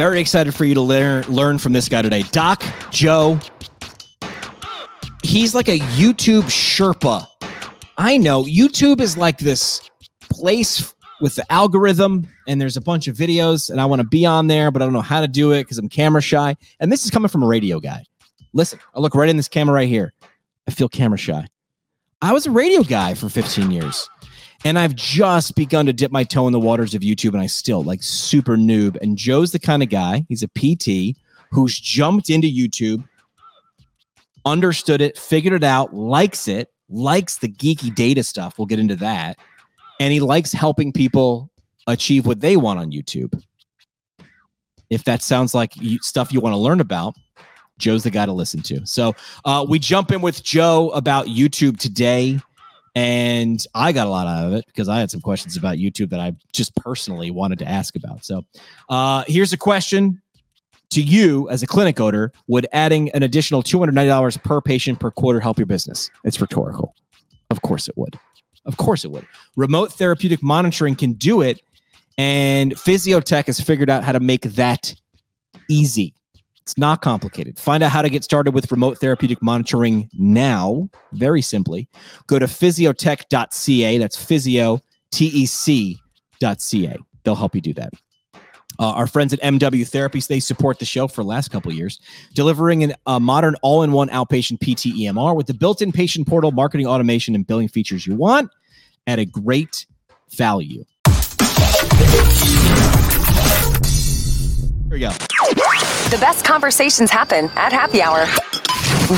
Very excited for you to learn learn from this guy today. Doc Joe. He's like a YouTube Sherpa. I know YouTube is like this place with the algorithm and there's a bunch of videos and I want to be on there, but I don't know how to do it because I'm camera shy. And this is coming from a radio guy. Listen, I look right in this camera right here. I feel camera shy. I was a radio guy for 15 years and I've just begun to dip my toe in the waters of YouTube and I still like super noob. And Joe's the kind of guy, he's a PT who's jumped into YouTube, understood it, figured it out, likes it, likes the geeky data stuff. We'll get into that. And he likes helping people achieve what they want on YouTube. If that sounds like stuff you want to learn about, Joe's the guy to listen to. So uh, we jump in with Joe about YouTube today. And I got a lot out of it because I had some questions about YouTube that I just personally wanted to ask about. So uh, here's a question to you as a clinic owner Would adding an additional $290 per patient per quarter help your business? It's rhetorical. Of course it would. Of course it would. Remote therapeutic monitoring can do it. And Physiotech has figured out how to make that easy. It's not complicated. Find out how to get started with remote therapeutic monitoring now, very simply. Go to physiotech.ca. That's physio. They'll help you do that. Uh, our friends at MW Therapies, they support the show for the last couple years, delivering a uh, modern all-in-one outpatient PT EMR with the built-in patient portal, marketing automation, and billing features you want at a great value. Here we go. The best conversations happen at happy hour.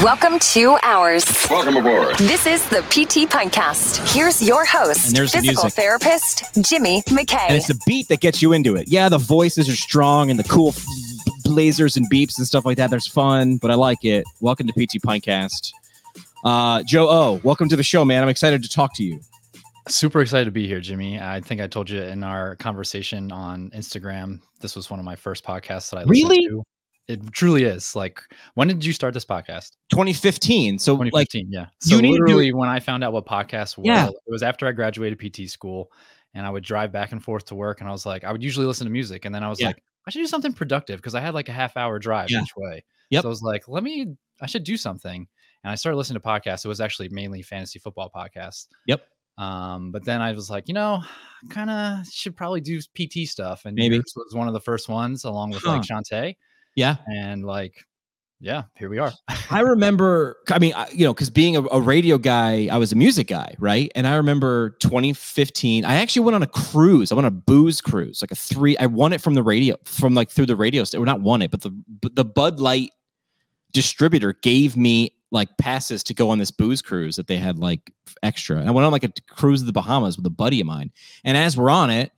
Welcome to ours. Welcome aboard. This is the PT Pintcast. Here's your host, And there's the physical music. therapist Jimmy McKay. And it's the beat that gets you into it. Yeah, the voices are strong and the cool f- blazers and beeps and stuff like that. There's fun, but I like it. Welcome to PT Pintcast. Uh, Joe O, welcome to the show, man. I'm excited to talk to you. Super excited to be here, Jimmy. I think I told you in our conversation on Instagram, this was one of my first podcasts that I listened Really? to. It truly is. Like, when did you start this podcast? 2015. So like 2015. yeah. So you need to do- literally, when I found out what podcasts were, Yeah. it was after I graduated PT school, and I would drive back and forth to work, and I was like, I would usually listen to music, and then I was Yeah. like, I should do something productive because I had like a half hour drive Yeah. each way. Yep. So I was like, let me, I should do something, and I started listening to podcasts. It was actually mainly fantasy football podcasts. Yep. Um, but then I was like, you know, kind of should probably do PT stuff, and Maybe. yours was one of the first ones, along with like Shantae, yeah. and like, yeah, here we are. I remember, I mean, I- you know, because being a, a radio guy, I was a music guy, right? And I remember 2015, I actually went on a cruise. I went on a booze cruise, like a three. I won it from the radio, from like through the radio. st- Or not won it, but the but the Bud Light distributor gave me like passes to go on this booze cruise that they had like extra. And I went on like a cruise to the Bahamas with a buddy of mine. And as we're on it,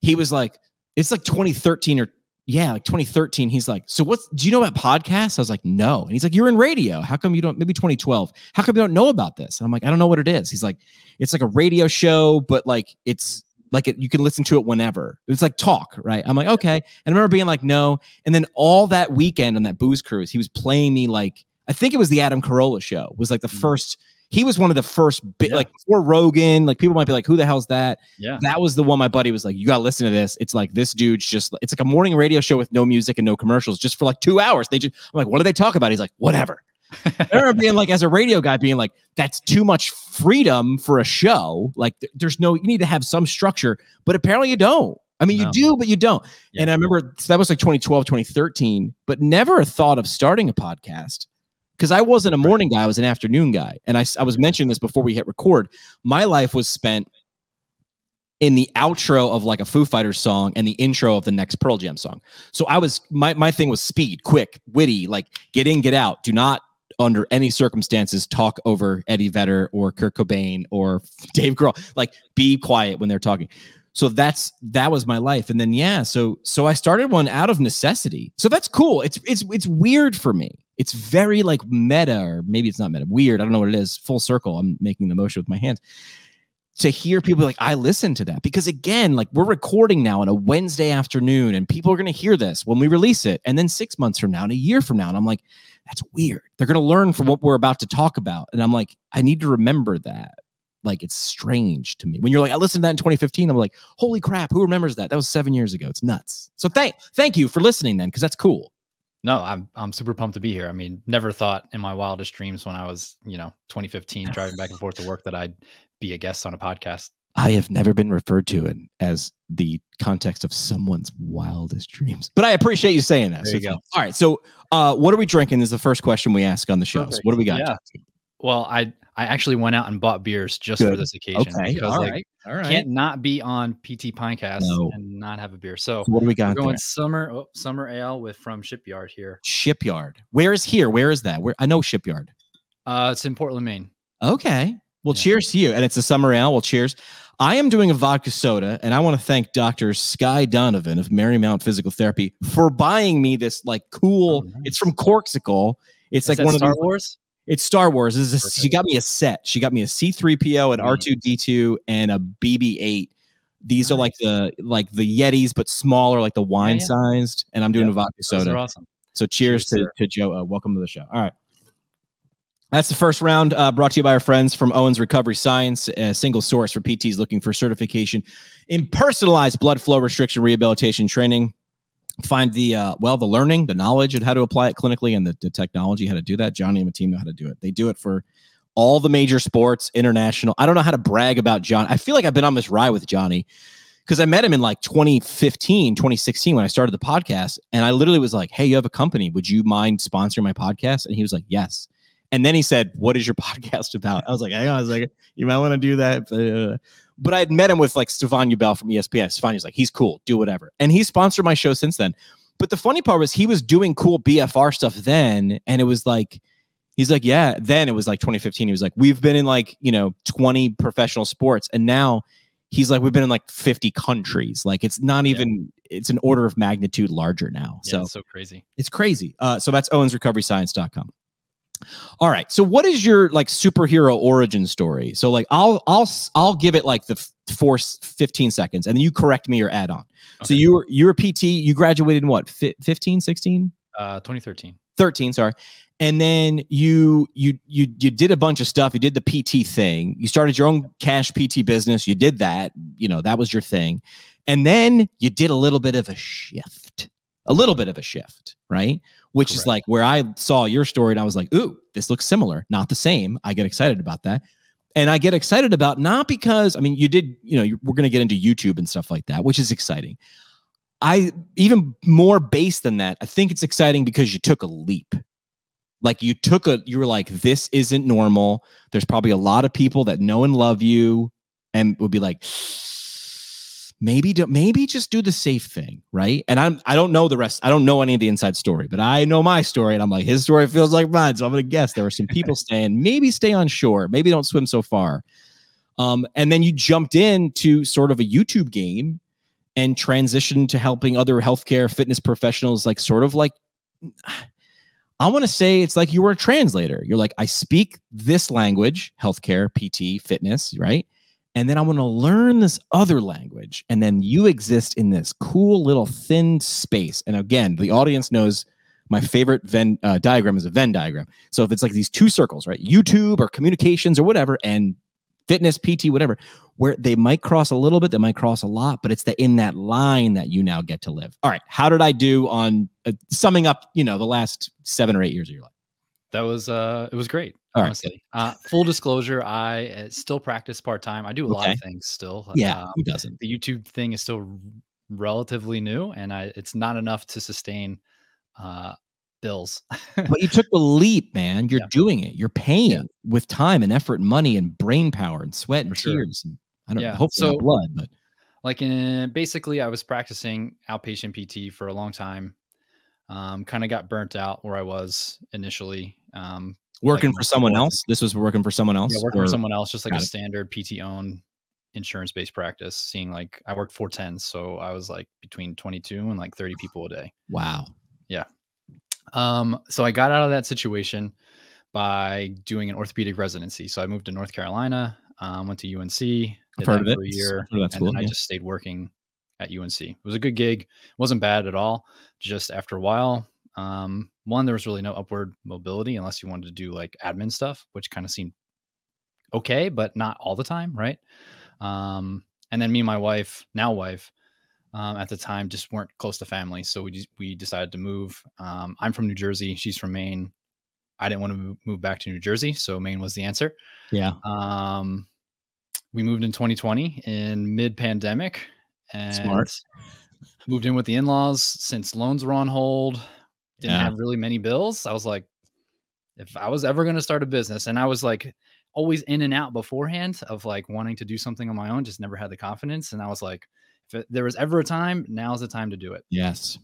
he was like, it's like 2013 or yeah, like 2013. He's like, so what's do you know about podcasts? I was like, no. And he's like, you're in radio. How come you don't? Maybe 2012. How come you don't know about this? And I'm like, I don't know what it is. He's like, it's like a radio show, but like it's like it, you can listen to it whenever. It's like talk, right? I'm like, okay. And I remember being like, no. And then all that weekend on that booze cruise, he was playing me like, I think it was the Adam Carolla show. Was like the Mhm. first. He was one of the first, Yeah. like before Rogan. Like people might be like, who the hell's that? yeah. that was the one my buddy was like, you gotta listen to this. It's like this dude's just it's like a morning radio show with no music and no commercials, just for like two hours. They just I'm like, what do they talk about? He's like, whatever. I remember being like, as a radio guy, being like, that's too much freedom for a show. Like, th- there's no, you need to have some structure, but apparently you don't. I mean, you do, but you don't. Yeah. And I remember so that was like 2012, 2013, but never a thought of starting a podcast because I wasn't a morning guy, I was an afternoon guy. And I, I was mentioning this before we hit record. My life was spent in the outro of like a Foo Fighters song and the intro of the next Pearl Jam song. So I was my my thing was speed, quick, witty, like get in, get out. Do not under any circumstances talk over Eddie Vedder or Kurt Cobain or Dave Grohl. Like be quiet when they're talking. So that's that was my life. And then yeah, so so I started one out of necessity. So that's cool. It's it's it's weird for me. It's very like meta, or maybe it's not meta. Weird. I don't know what it is. Full circle. I'm making the motion with my hands to hear people like I listen to that because again, like we're recording now on a Wednesday afternoon, and people are going to hear this when we release it, and then six months from now, and a year from now, and I'm like, that's weird. They're going to learn from what we're about to talk about, and I'm like, I need to remember that. Like it's strange to me. When you're like, I listened to that in 2015, I'm like, holy crap, who remembers that? That was seven years ago. It's nuts. So thank thank you for listening then, because that's cool. No, I'm I'm super pumped to be here. I mean, never thought in my wildest dreams when I was, you know, 2015 driving back and forth to work that I'd be a guest on a podcast. I have never been referred to in, as the context of someone's wildest dreams. But I appreciate you saying that. There So you go. All right. So uh what are we drinking is the first question we ask on the shows. Perfect. What do we got? Yeah. Well, I I actually went out and bought beers just for this occasion Okay. because All like right. All right. can't not be on PT Pintcast No. and not have a beer. So So what do we got? we're going there? summer oh, summer ale with from Shipyard here. Shipyard. Where is here? Where is that? Where I know Shipyard. Uh, it's in Portland, Maine. Okay. Well, Yeah. cheers to you. And it's a summer ale. Well, cheers. I am doing a vodka soda, and I want to thank Dr. Sky Donovan of Marymount Physical Therapy for buying me this like cool. Oh, It's from Corkcicle. It's Is like one of Star these, Wars. It's Star Wars. This is a- she got me a set. She got me a C3PO, an Sweet. R2D2, and a BB8. These are like the like the Yetis, but smaller, like the wine yeah. sized. And I'm doing Yep, a vodka Those soda. are awesome. So cheers, Cheers, to, sir. to Joe. Uh, welcome to the show. All right. That's the first round uh, brought to you by our friends from Owens Recovery Science, a single source for PTs looking for certification in personalized blood flow restriction rehabilitation training. Find the, uh, well, the learning, the knowledge and how to apply it clinically and the, the technology, how to do that. Johnny and the team know how to do it. They do it for all the major sports, international. I don't know how to brag about John. I feel like I've been on this ride with Johnny because I met him in like 2015, 2016 when I started the podcast. And I literally was like, Hey, you have a company. Would you mind sponsoring my podcast? And he was like, Yes. And then he said, What is your podcast about? I was like, Hang on. I was like, You might want to do that. But I had met him with like Stephania Bell from ESPN. Stefan was like, He's cool. Do whatever. And he sponsored my show since then. But the funny part was he was doing cool BFR stuff then. And it was like, He's like, yeah. Then it was like 2015. He was like, we've been in like, you know, 20 professional sports. And now he's like, we've been in like 50 countries. Like it's not Yeah. even, it's an order of magnitude larger now. Yeah, so it's so crazy. it's crazy. Uh, so that's owensrecoveryscience.com. All right. So what is your like superhero origin story? So like I'll I'll I'll give it like the f- four s- 15 seconds and then you correct me or add on. So Okay. you were you were PT, you graduated in what? Fi 15, 16? Uh, 2013. 13 sorry and then you you you you did a bunch of stuff you did the pt thing you started your own cash pt business you did that you know that was your thing and then you did a little bit of a shift a little bit of a shift right which is like where i saw your story and i was like ooh this looks similar not the same i get excited about that and i get excited about not because i mean you did you know we're going to get into youtube and stuff like that which is exciting I even more base than that. I think it's exciting because you took a leap. Like you took a, you were like, this isn't normal. There's probably a lot of people that know and love you and would be like, maybe, do, maybe just do the safe thing, right? And I'm, I don't know the rest. I don't know any of the inside story, but I know my story, and I'm like, his story feels like mine. So I'm gonna guess there were some people staying. Maybe stay on shore. Maybe don't swim so far. Um, and then you jumped into sort of a YouTube game and transitioned to helping other healthcare fitness professionals, like sort of like I want to say it's like you were a translator. You're like, I speak this language, healthcare, PT, fitness, right? And then I want to learn this other language. And then you exist in this cool little thin space. And again, the audience knows my favorite Venn uh, diagram is a Venn diagram. So if it's like these two circles, right? YouTube or communications or whatever, and fitness, PT, whatever, where they might cross a little bit, they might cross a lot, but it's the in that line that you now get to live. All right, how did I do on uh, summing up, you know, the last seven or eight years of your life? That was uh, it was great. All right, honestly, uh, full disclosure, I uh, still practice part time. I do a lot of things still. Yeah, Um, who doesn't? the YouTube thing is still relatively new, and I it's not enough to sustain uh, bills. But you took the leap, man. You're Yeah. doing it. You're paying Yeah. with time and effort and money and brain power and sweat and For sure. tears. And I don't know, Yeah, hopefully so- blood, but like in basically i was practicing outpatient pt for a long time um, kind of got burnt out where i was initially um, working like for someone else. This was working for someone else. yeah, working or- for someone else just like a it. standard pt owned insurance based practice seeing like i worked four tens so i was like between 22 and like 30 people a day Wow. Yeah. Um, so i got out of that situation by doing an orthopedic residency so i moved to north carolina um, went to unc did I've heard of it. for a year I've heard of that and school, then I just stayed working at UNC. It was a good gig. wasn't bad at all. Just after a while, um, one there was really no upward mobility unless you wanted to do like admin stuff, which kind of seemed okay, but not all the time, right? Um, and then me and my wife, now wife, um, at the time just weren't close to family, so we just, we decided to move. Um, I'm from New Jersey, she's from Maine. I didn't want to move back to New Jersey, so Maine was the answer. Yeah. Um, we moved in 2020 in mid-pandemic, and Smart. moved in with the in-laws since loans were on hold. Didn't Yeah. have really many bills. I was like, if I was ever going to start a business, and I was like always in and out beforehand of like wanting to do something on my own, just never had the confidence. And I was like, if it, there was ever a time, now's the time to do it. Yes.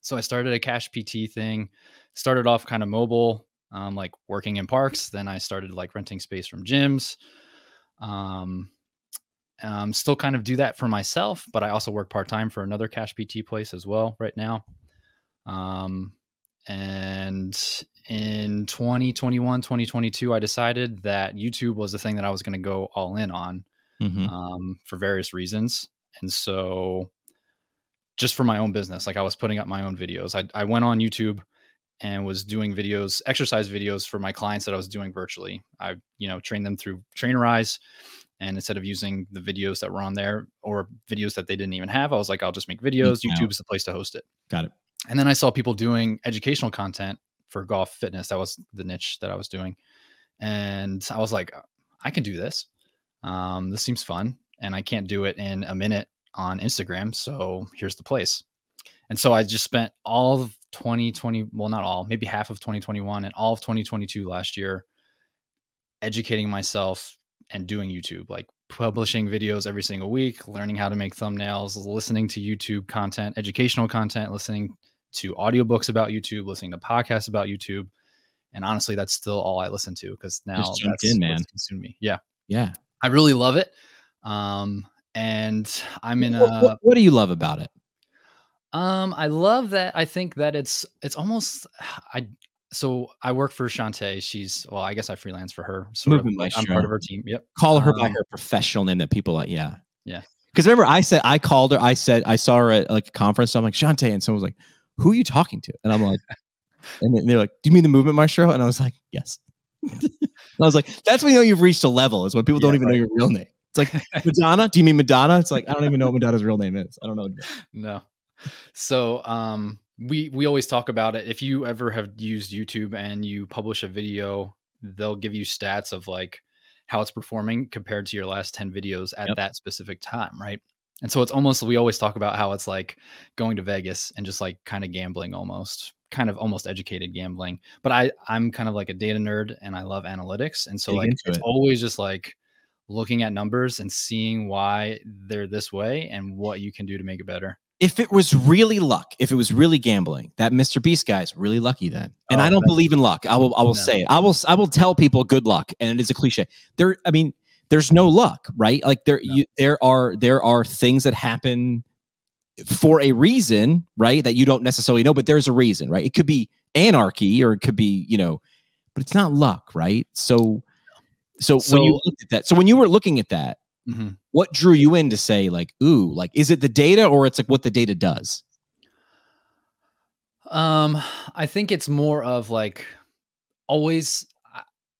So I started a cash PT thing. Started off kind of mobile, um, like working in parks. Then I started like renting space from gyms. Um, um, still kind of do that for myself, but I also work part time for another cash PT place as well right now. Um, and in 2021, 2022, I decided that YouTube was the thing that I was going to go all in on Mhm. um, for various reasons. And so, just for my own business, like I was putting up my own videos. I, I went on YouTube and was doing videos, exercise videos for my clients that I was doing virtually. I, you know, trained them through Trainerize. And instead of using the videos that were on there or videos that they didn't even have, I was like, I'll just make videos. Yeah. YouTube is the place to host it. Got it. And then I saw people doing educational content for golf fitness. That was the niche that I was doing. And I was like, I can do this. Um, this seems fun. And I can't do it in a minute on Instagram. So here's the place. And so I just spent all of 2020, well, not all, maybe half of 2021 and all of 2022 last year educating myself and doing YouTube, like publishing videos every single week, learning how to make thumbnails, listening to YouTube content, educational content, listening to audiobooks about YouTube, listening to podcasts about YouTube. And honestly, that's still all I listen to because now Just that's in, man. consumed me. Yeah. Yeah. I really love it. Um, and I'm in What, a what, what do you love about it? um, I love that. I think that it's it's almost I. So I work for Shantae. She's well, I guess I freelance for her. Of, I'm Maestro. part of her team. Yep. Call her by Um, her professional name that people like. Yeah. Yeah. Because remember, I said I called her. I said I saw her at like a conference. So I'm like Shantae, and someone was like, "Who are you talking to?" And I'm like, and they're like, "Do you mean the movement maestro?" And I was like, "Yes." I was like, "That's when you know you've reached a level. Is when people don't Yeah, even know your real name." It's like Madonna. Do you mean Madonna? It's like I don't even know what Madonna's real name is. I don't know. No. So um we we always talk about it. If you ever have used YouTube and you publish a video, they'll give you stats of like how it's performing compared to your last 10 videos at Yep. that specific time, right? And so it's almost we always talk about how it's like going to Vegas and just like kind of gambling almost, kind of almost educated gambling. But I I'm kind of like a data nerd and I love analytics. And so Dig like it's it. always just like looking at numbers and seeing why they're this way and what you can do to make it better. if it was really luck, if it was really gambling, that Mr. Beast guy's really lucky then. And Oh, I don't believe in luck. I will I will No. say it. I will I will tell people good luck. And it is a cliche. There, I mean, there's no luck, right? Like there No. you there are there are things that happen for a reason, right? That you don't necessarily know, but there's a reason, right? It could be anarchy or it could be, you know, but it's not luck, right? So so, when you looked at that, so when you were looking at that, Mhm. what drew you in to say like ooh like is it the data or it's like what the data does Um, I think it's more of like always.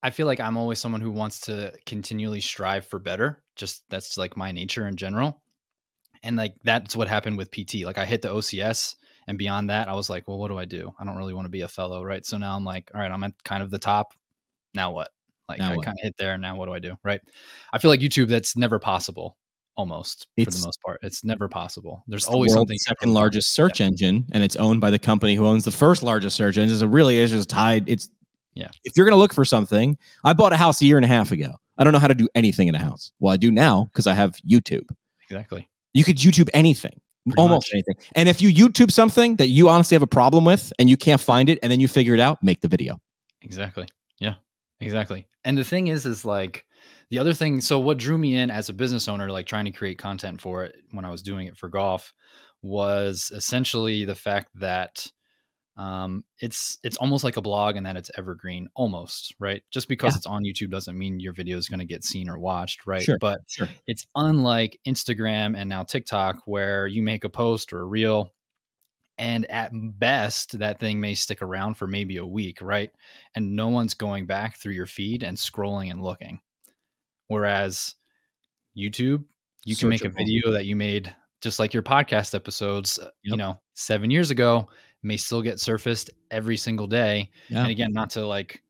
I- feel like I'm always someone who wants to continually strive for better. Just that's like my nature in general. And like that's what happened with PT. Like I hit the OCS and beyond that, I was like, well, what do I do? I don't really want to be a fellow, right? So now I'm like, all right, I'm at kind of the top. Now what? Like Now I kind of hit there. Now what do I do? Right. I feel like YouTube, that's never possible. Almost for the most part, it's never possible. There's It's the always world's something second largest search engine and it's owned by the company who owns the first largest search engine so it really is just tied it's Yeah. if you're going to look for something i bought a house a year and a half ago i don't know how to do anything in a house well i do now because i have youtube Exactly. you could youtube anything Pretty almost much. anything and if you youtube something that you honestly have a problem with and you can't find it and then you figure it out make the video Exactly. Yeah. Exactly. And the thing is, is like the other thing. So what drew me in as a business owner, like trying to create content for it when I was doing it for golf, was essentially the fact that um it's it's almost like a blog and that it's evergreen almost right just because Yeah. it's on youtube doesn't mean your video is going to get seen or watched right Sure. but sure it's unlike Instagram and now TikTok, where you make a post or a reel, and at best, that thing may stick around for maybe a week, right? And no one's going back through your feed and scrolling and looking, Whereas YouTube, you can make a video that you made just like your podcast episodes, uh, you know, seven years ago may still get surfaced every single day. Yeah. And again, not to like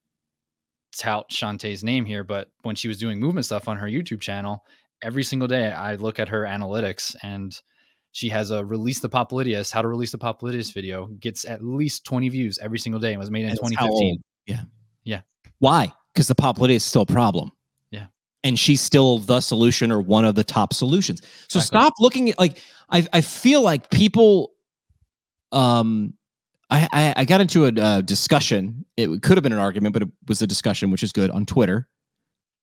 tout Shantae's name here, but when she was doing movement stuff on her YouTube channel, every single day I look at her analytics and she has a release the Popliteus, how to release the Popliteus video, gets at least 20 views every single day and was made in how 2015. Yeah. Yeah. Why? Because the popliteus is still a problem. Yeah. And she's still the solution or one of the top solutions. So Exactly. stop looking at like I I feel like people um I, I, I got into a uh, discussion. It could have been an argument, but it was a discussion, which is good on Twitter,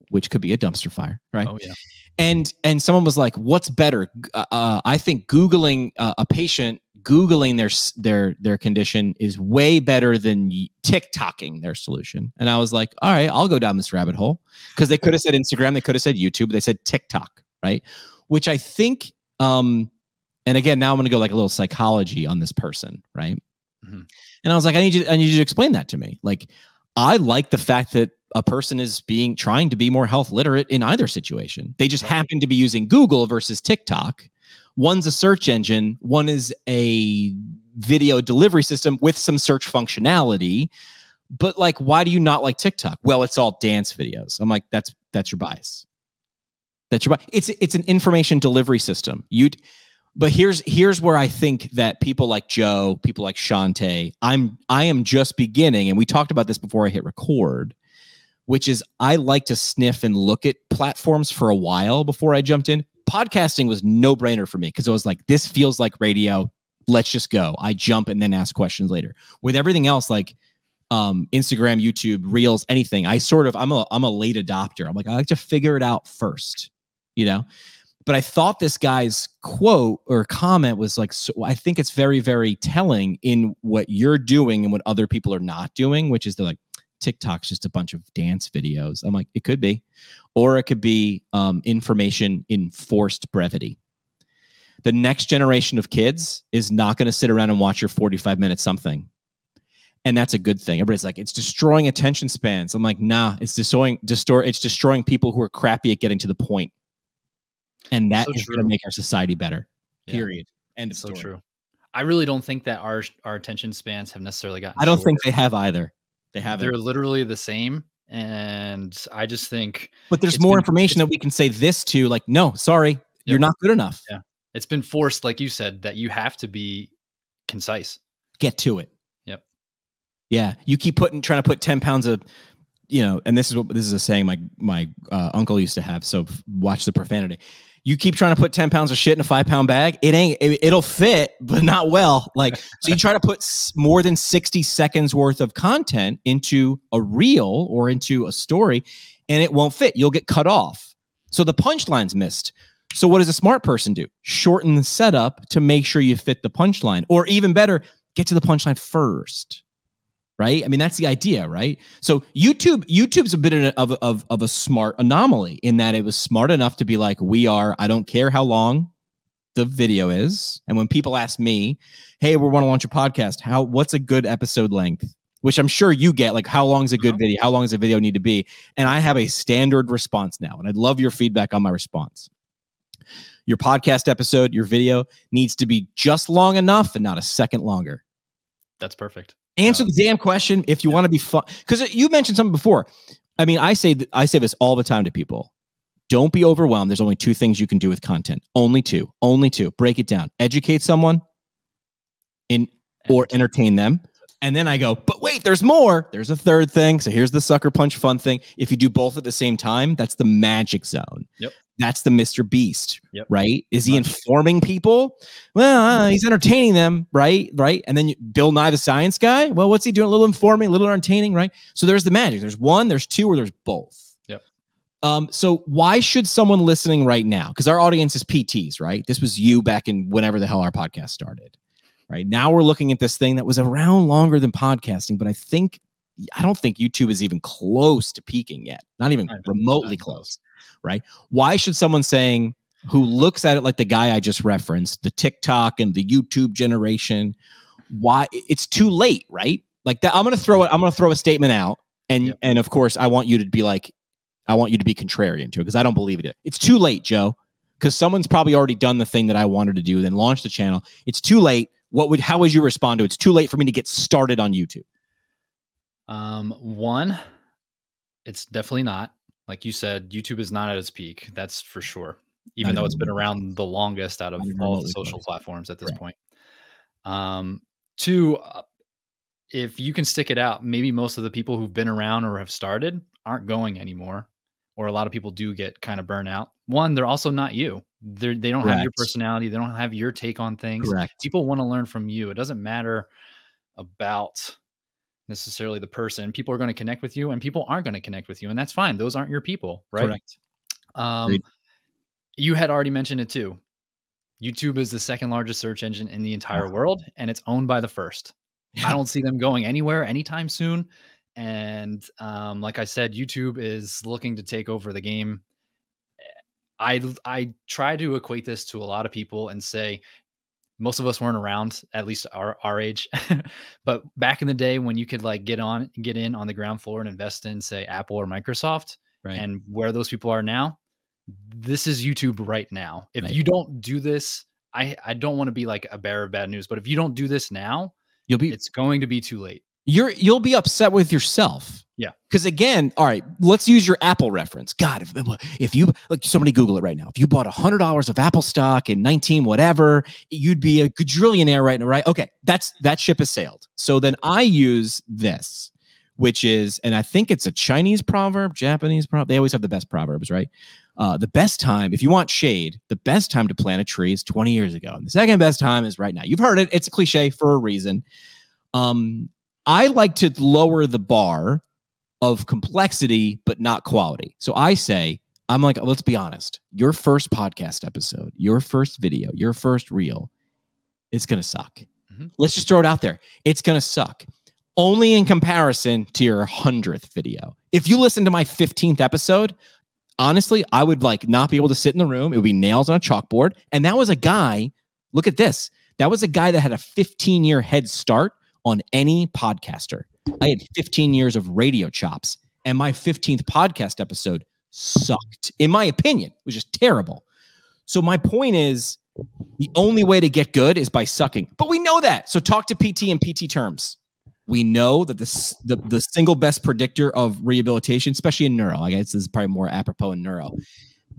which could be a dumpster fire, right? Oh yeah. and and someone was like what's better uh, uh, i think googling uh, a patient googling their their their condition is way better than tiktoking their solution and i was like all right i'll go down this rabbit hole because they could have said instagram they could have said youtube they said tiktok right which i think um and again now i'm going to go like a little psychology on this person right Mhm. and i was like i need you i need you to explain that to me like i like the fact that a person is being trying to be more health literate in either situation. They just Right. happen to be using Google versus TikTok. One's a search engine, one is a video delivery system with some search functionality. But like, why do you not like TikTok? Well, it's all dance videos. I'm like, that's that's your bias. That's your bias. It's it's an information delivery system. You but here's here's where I think that people like Joe, people like Shantae, I'm I am just beginning, and we talked about this before I hit record, which is I like to sniff and look at platforms for a while before I jumped in. Podcasting was no brainer for me because it was like this feels like radio. Let's just go. I jump and then ask questions later. With everything else, like um, Instagram, YouTube, Reels, anything, I sort of I'm a I'm a late adopter. I'm like I like to figure it out first, you know but I thought this guy's quote or comment was like, so I think it's very, very telling in what you're doing and what other people are not doing, which is they're like, TikTok's just a bunch of dance videos. I'm like, it could be, or it could be um, information in forced brevity. The next generation of kids is not going to sit around and watch your 45 minute something. And that's a good thing. Everybody's like, it's destroying attention spans. I'm like, nah, it's destroying, destroy, it's destroying people who are crappy at getting to the point and that So is going to make our society better. Yeah. Period. End of so story. true. I really don't think that our our attention spans have necessarily gotten. I don't think they have either. They haven't. they're literally the same, and I just think but there's more been- information that we can say this to. Like, no, sorry, you're not good enough. Yeah. it's been forced, like you said, that you have to be concise. Get to it. Yep. Yeah, you keep putting trying to put ten pounds of, you know, and this is what this is a saying my my uh, uncle used to have. So watch the profanity. You keep trying to put ten pounds of shit in a five pound bag. It ain't. It, it'll fit, but not well. Like so, you try to put more than sixty seconds worth of content into a reel or into a story, and it won't fit. You'll get cut off. So the punchline's missed. So what does a smart person do? Shorten the setup to make sure you fit the punchline, or even better, get to the punchline first. Right? I mean, that's the idea, right? So YouTube, YouTube's a bit of, of, of a smart anomaly in that it was smart enough to be like, we are, I don't care how long the video is. And when people ask me, hey, we want to launch a podcast, how what's a good episode length? Which I'm sure you get, like how long is a good Uh-huh. video? How long does a video need to be? And I have a standard response now. And I'd love your feedback on my response your podcast episode, your video needs to be just long enough and not a second longer. That's perfect. Answer the damn question if you want to be fun. Because you mentioned something before. I mean, I say th- I say this all the time to people. Don't be overwhelmed. There's only two things you can do with content. Only two. Only two. Break it down. Educate someone, in or entertain them. And then I go, but wait, there's more. There's a third thing. So here's the sucker punch fun thing. If you do both at the same time, that's the magic zone. Yep. That's the Mr. Beast. Yep. Right? Is he informing people? Well, uh, he's entertaining them, right? Right. And then you, Bill Nye, the science guy. Well, what's he doing? A little informing, a little entertaining, right? So there's the magic. There's one, there's two, or there's both. Yep. Um, so why should someone listening right now? Because our audience is PTs, right? This was you back in whenever the hell our podcast started. Right now we're looking at this thing that was around longer than podcasting, but I think I don't think YouTube is even close to peaking yet. Not even remotely close. Right? Why should someone saying who looks at it like the guy I just referenced, the TikTok and the YouTube generation, why it's too late, right? Like that I'm going to throw it I'm going to throw a statement out and Yep. and of course I want you to be like I want you to be contrarian to it because I don't believe it. It's too late, Joe. Because someone's probably already done the thing that I wanted to do, then launched the channel. It's too late. What would how would you respond to it? It's too late for me to get started on YouTube. Um, one, it's definitely not. Like you said, YouTube is not at its peak. That's for sure. Even though it's been around the longest out of all the social platforms at this Correct. point. Um, two, uh, if you can stick it out, maybe most of the people who've been around or have started aren't going anymore, or a lot of people do get kind of burnt out. One, they're also not you. They're, they don't have your personality. They don't have your take on things. Correct. People want to learn from you. It doesn't matter about necessarily the person. People are going to connect with you, and people aren't going to connect with you, and that's fine. Those aren't your people, right? Correct. Um, Agreed. you had already mentioned it too. YouTube is the second largest search engine in the entire world, and it's owned by the first. I don't see them going anywhere anytime soon. And um, like I said, YouTube is looking to take over the game. I I try to equate this to a lot of people and say most of us weren't around, at least our our age. but back in the day when you could like get on get in on the ground floor and invest in say Apple or Microsoft, Right. and where those people are now, this is YouTube right now. If Right. you don't do this, I I don't want to be like a bearer of bad news, but if you don't do this now, You'll be it's going to be too late. You're you'll be upset with yourself. Yeah. Because again, all right, let's use your Apple reference. God, if if you like somebody Google it right now. If you bought a hundred dollars of Apple stock in 19 whatever, you'd be a quadrillionaire right now, right? Okay, that's that ship has sailed. So then I use this, which is, and I think it's a Chinese proverb, Japanese proverb. They always have the best proverbs, right? Uh, the best time, if you want shade, the best time to plant a tree is 20 years ago. And the second best time is right now. You've heard it. It's a cliche for a reason. Um, I like to lower the bar of complexity, but not quality. So I say, I'm like, let's be honest. Your first podcast episode, your first video, your first reel, it's going to suck. Mhm. Let's just throw it out there. It's going to suck. Only in comparison to your 100th video. If you listen to my 15th episode, honestly, I would like not be able to sit in the room. It would be nails on a chalkboard. And that was a guy, look at this. That was a guy that had a 15 year head start on any podcaster. I had 15 years of radio chops, and my 15th podcast episode sucked. In my opinion, it was just terrible. So my point is the only way to get good is by sucking. But we know that. So talk to PT in PT terms. We know that this the, the single best predictor of rehabilitation, especially in neuro, I guess this is probably more apropos in neuro,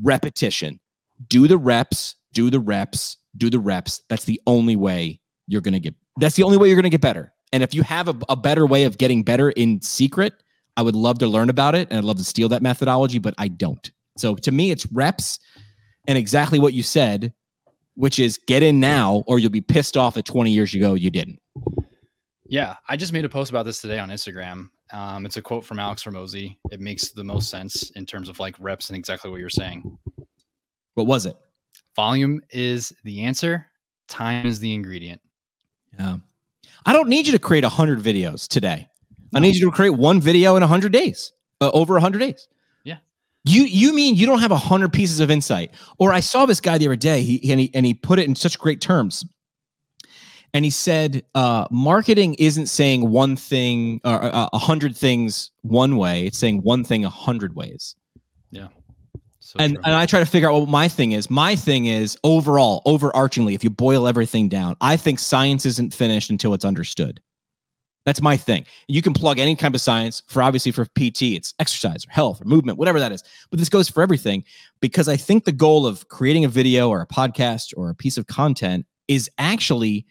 repetition. Do the reps, do the reps, do the reps. That's the only way you're gonna get that's the only way you're gonna get better. And if you have a, a better way of getting better in secret, I would love to learn about it and I'd love to steal that methodology, but I don't. So to me, it's reps and exactly what you said, which is get in now or you'll be pissed off at 20 years ago you didn't. Yeah, I just made a post about this today on Instagram. Um, it's a quote from Alex Hormozi. It makes the most sense in terms of like reps and exactly what you're saying. What was it? Volume is the answer. Time is the ingredient. Yeah. I don't need you to create 100 videos today. I need you to create one video in 100 days, uh, over 100 days. Yeah. You you mean you don't have 100 pieces of insight? Or I saw this guy the other day, he and he and he put it in such great terms. And he said, uh, marketing isn't saying one thing or uh, a hundred things one way; it's saying one thing a hundred ways. So and true. and I try to figure out what my thing is. My thing is overall, overarchingly, if you boil everything down, I think science isn't finished until it's understood. That's my thing. You can plug any kind of science for obviously for PT, it's exercise or health or movement, whatever that is. But this goes for everything because I think the goal of creating a video or a podcast or a piece of content is actually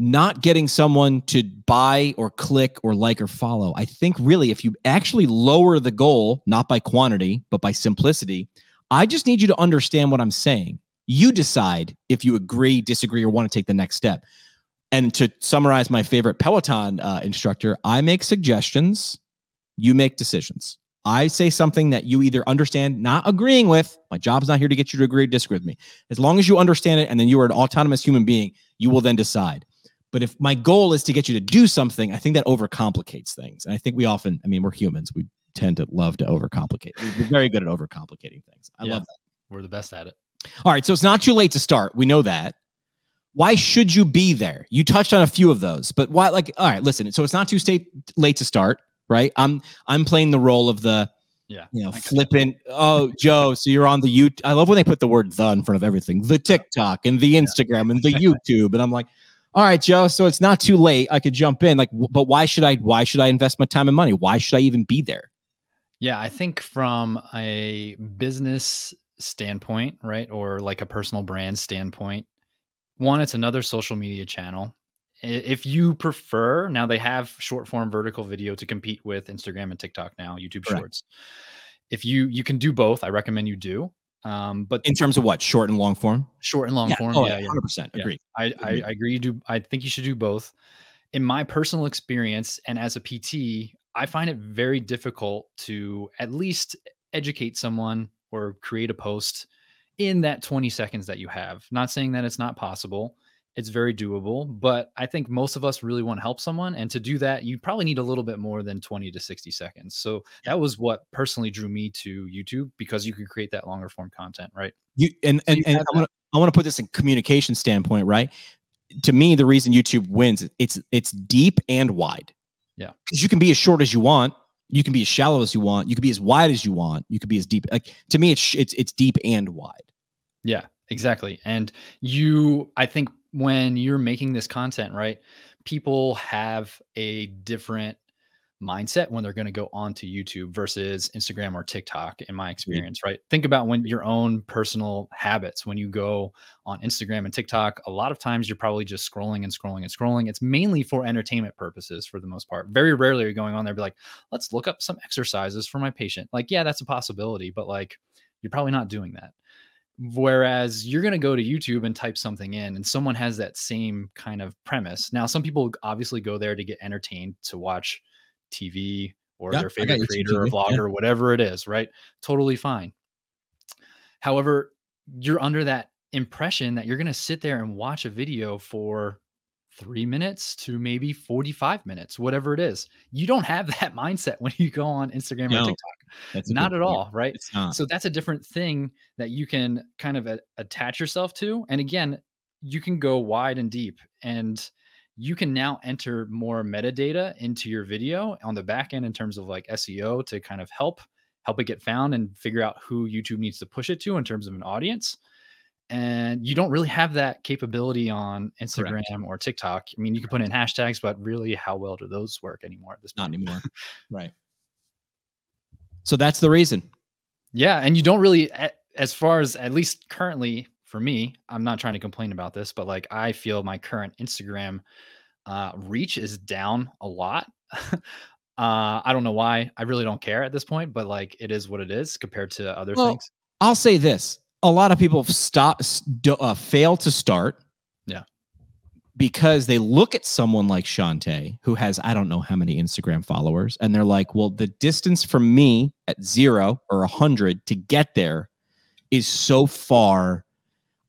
not getting someone to buy or click or like or follow. I think really, if you actually lower the goal, not by quantity, but by simplicity, I just need you to understand what I'm saying. You decide if you agree, disagree, or want to take the next step. And to summarize my favorite Peloton uh, instructor, I make suggestions, you make decisions. I say something that you either understand, not agreeing with. My job's not here to get you to agree or disagree with me. As long as you understand it and then you are an autonomous human being, you will then decide. But if my goal is to get you to do something, I think that overcomplicates things. And I think we often, I mean, we're humans. We tend to love to overcomplicate. We're very good at overcomplicating things. I Yeah. love that. We're the best at it. All right. So it's not too late to start. We know that. Why should you be there? You touched on a few of those, but why like all right, listen. So it's not too state late to start, right? I'm I'm playing the role of the Yeah. you know, flippant. Oh, Joe, so you're on the you. I love when they put the word "the" in front of everything. The TikTok and the Instagram and the YouTube, and I'm like, all right, Joe. So it's not too late. I could jump in. Like, but why should I? Why should I invest my time and money? Why should I even be there? Yeah, I think from a business standpoint, right, or like a personal brand standpoint, one, it's another social media channel. If you prefer, now they have short form vertical video to compete with Instagram and TikTok now, YouTube Correct. Shorts. If you you can do both, I recommend you do. Um, but In terms of what, short and long form? short and long form, Oh, yeah, yeah. 100 percent Yeah. agree. I, I, I agree. You do. I think you should do both. In my personal experience and as a PT, I find it very difficult to at least educate someone or create a post in that 20 seconds that you have. Not saying that it's not possible. It's very doable, but I think most of us really want to help someone. And to do that, you probably need a little bit more than 20 to 60 seconds. So that was what personally drew me to YouTube because you can create that longer form content, right? You and and, you and I want to I want to put this in communication standpoint, right? To me, the reason YouTube wins, it's it's deep and wide. Yeah. because you can be as short as you want, you can be as shallow as you want, you can be as wide as you want, you can be as deep. Like to me, it's it's it's deep and wide. Yeah, exactly. And you, I think when you're making this content, right, people have a different mindset when they're going to go onto YouTube versus Instagram or TikTok, in my experience, right? Think about when your own personal habits, when you go on Instagram and TikTok, a lot of times you're probably just scrolling and scrolling and scrolling. It's mainly for entertainment purposes for the most part. Very rarely are you going on there, be like, let's look up some exercises for my patient. Like, yeah, that's a possibility, but like, you're probably not doing that. Whereas you're going to go to YouTube and type something in, and someone has that same kind of premise. Now, some people obviously go there to get entertained, to watch TV or Yeah, their favorite creator or TV, yeah. vlogger, whatever it is, right? Totally fine. However, you're under that impression that you're going to sit there and watch a video for three minutes to maybe 45 minutes, whatever it is. You don't have that mindset when you go on Instagram No, or TikTok. Not at point. all, right? So that's a different thing that you can kind of a- attach yourself to. And again, you can go wide and deep and you can now enter more metadata into your video on the back end in terms of like SEO to kind of help help it get found and figure out who YouTube needs to push it to in terms of an audience. And you don't really have that capability on Instagram or TikTok. I mean, you can put in hashtags, but really, how well do those work anymore at this point? not anymore. right. So that's the reason. Yeah, and you don't really, as far as at least currently for me, I'm not trying to complain about this, but like I feel my current Instagram uh, reach is down a lot. uh, I don't know why. I really don't care at this point, but like it is what it is compared to other Well, things. I'll say this: a lot of people stop, uh, fail to start. Yeah. Because they look at someone like Shantae, who has I don't know how many Instagram followers, and they're like, "Well, the distance from me at zero or a hundred to get there is so far.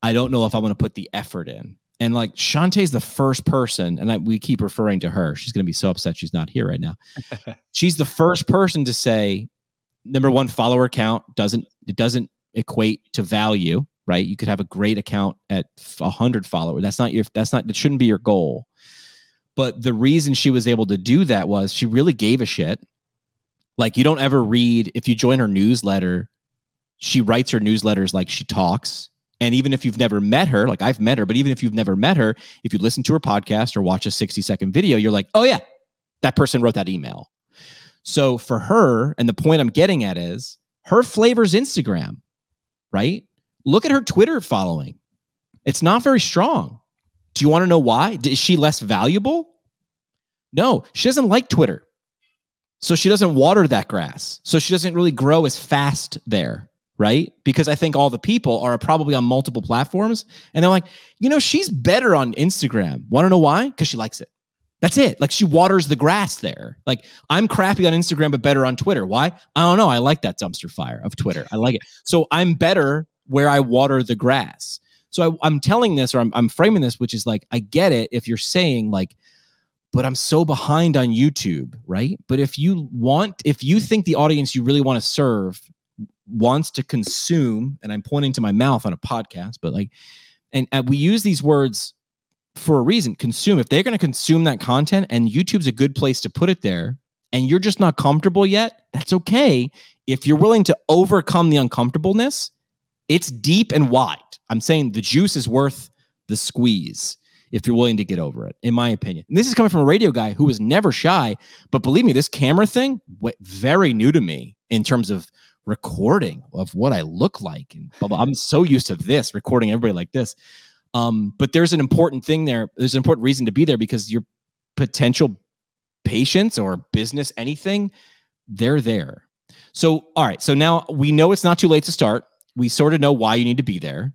I don't know if I'm going to put the effort in." And like Shantae's the first person, and I, we keep referring to her. She's going to be so upset she's not here right now. she's the first person to say, number one, follower count doesn't it doesn't equate to value, right? You could have a great account at a hundred followers. That's not your that's not it shouldn't be your goal. But the reason she was able to do that was she really gave a shit. Like you don't ever read if you join her newsletter, she writes her newsletters like she talks. And even if you've never met her, like I've met her, but even if you've never met her, if you listen to her podcast or watch a 60 second video, you're like, oh yeah, that person wrote that email. So for her, and the point I'm getting at is her flavors Instagram, right? Look at her Twitter following. It's not very strong. Do you want to know why? Is she less valuable? No, she doesn't like Twitter. So she doesn't water that grass. So she doesn't really grow as fast there, right? Because I think all the people are probably on multiple platforms and they're like, you know, she's better on Instagram. Want to know why? Because she likes it. That's it. Like she waters the grass there. Like I'm crappy on Instagram, but better on Twitter. Why? I don't know. I like that dumpster fire of Twitter. I like it. So I'm better where I water the grass. So I, I'm telling this or I'm, I'm framing this, which is like, I get it if you're saying like, but I'm so behind on YouTube, right? But if you want, if you think the audience you really want to serve wants to consume, and I'm pointing to my mouth on a podcast, but like, and, and we use these words for a reason consume if they're going to consume that content and youtube's a good place to put it there and you're just not comfortable yet, that's okay. If you're willing to overcome the uncomfortableness, it's deep and wide. I'm saying the juice is worth the squeeze if you're willing to get over it, in my opinion. And this is coming from a radio guy who was never shy, but believe me, this camera thing, very new to me in terms of recording of what I look like. And blah, blah. I'm so used to this recording everybody like this. Um, but there's an important thing there. There's an important reason to be there because your potential patients or business, anything, they're there. So, all right. So now we know it's not too late to start. We sort of know why you need to be there.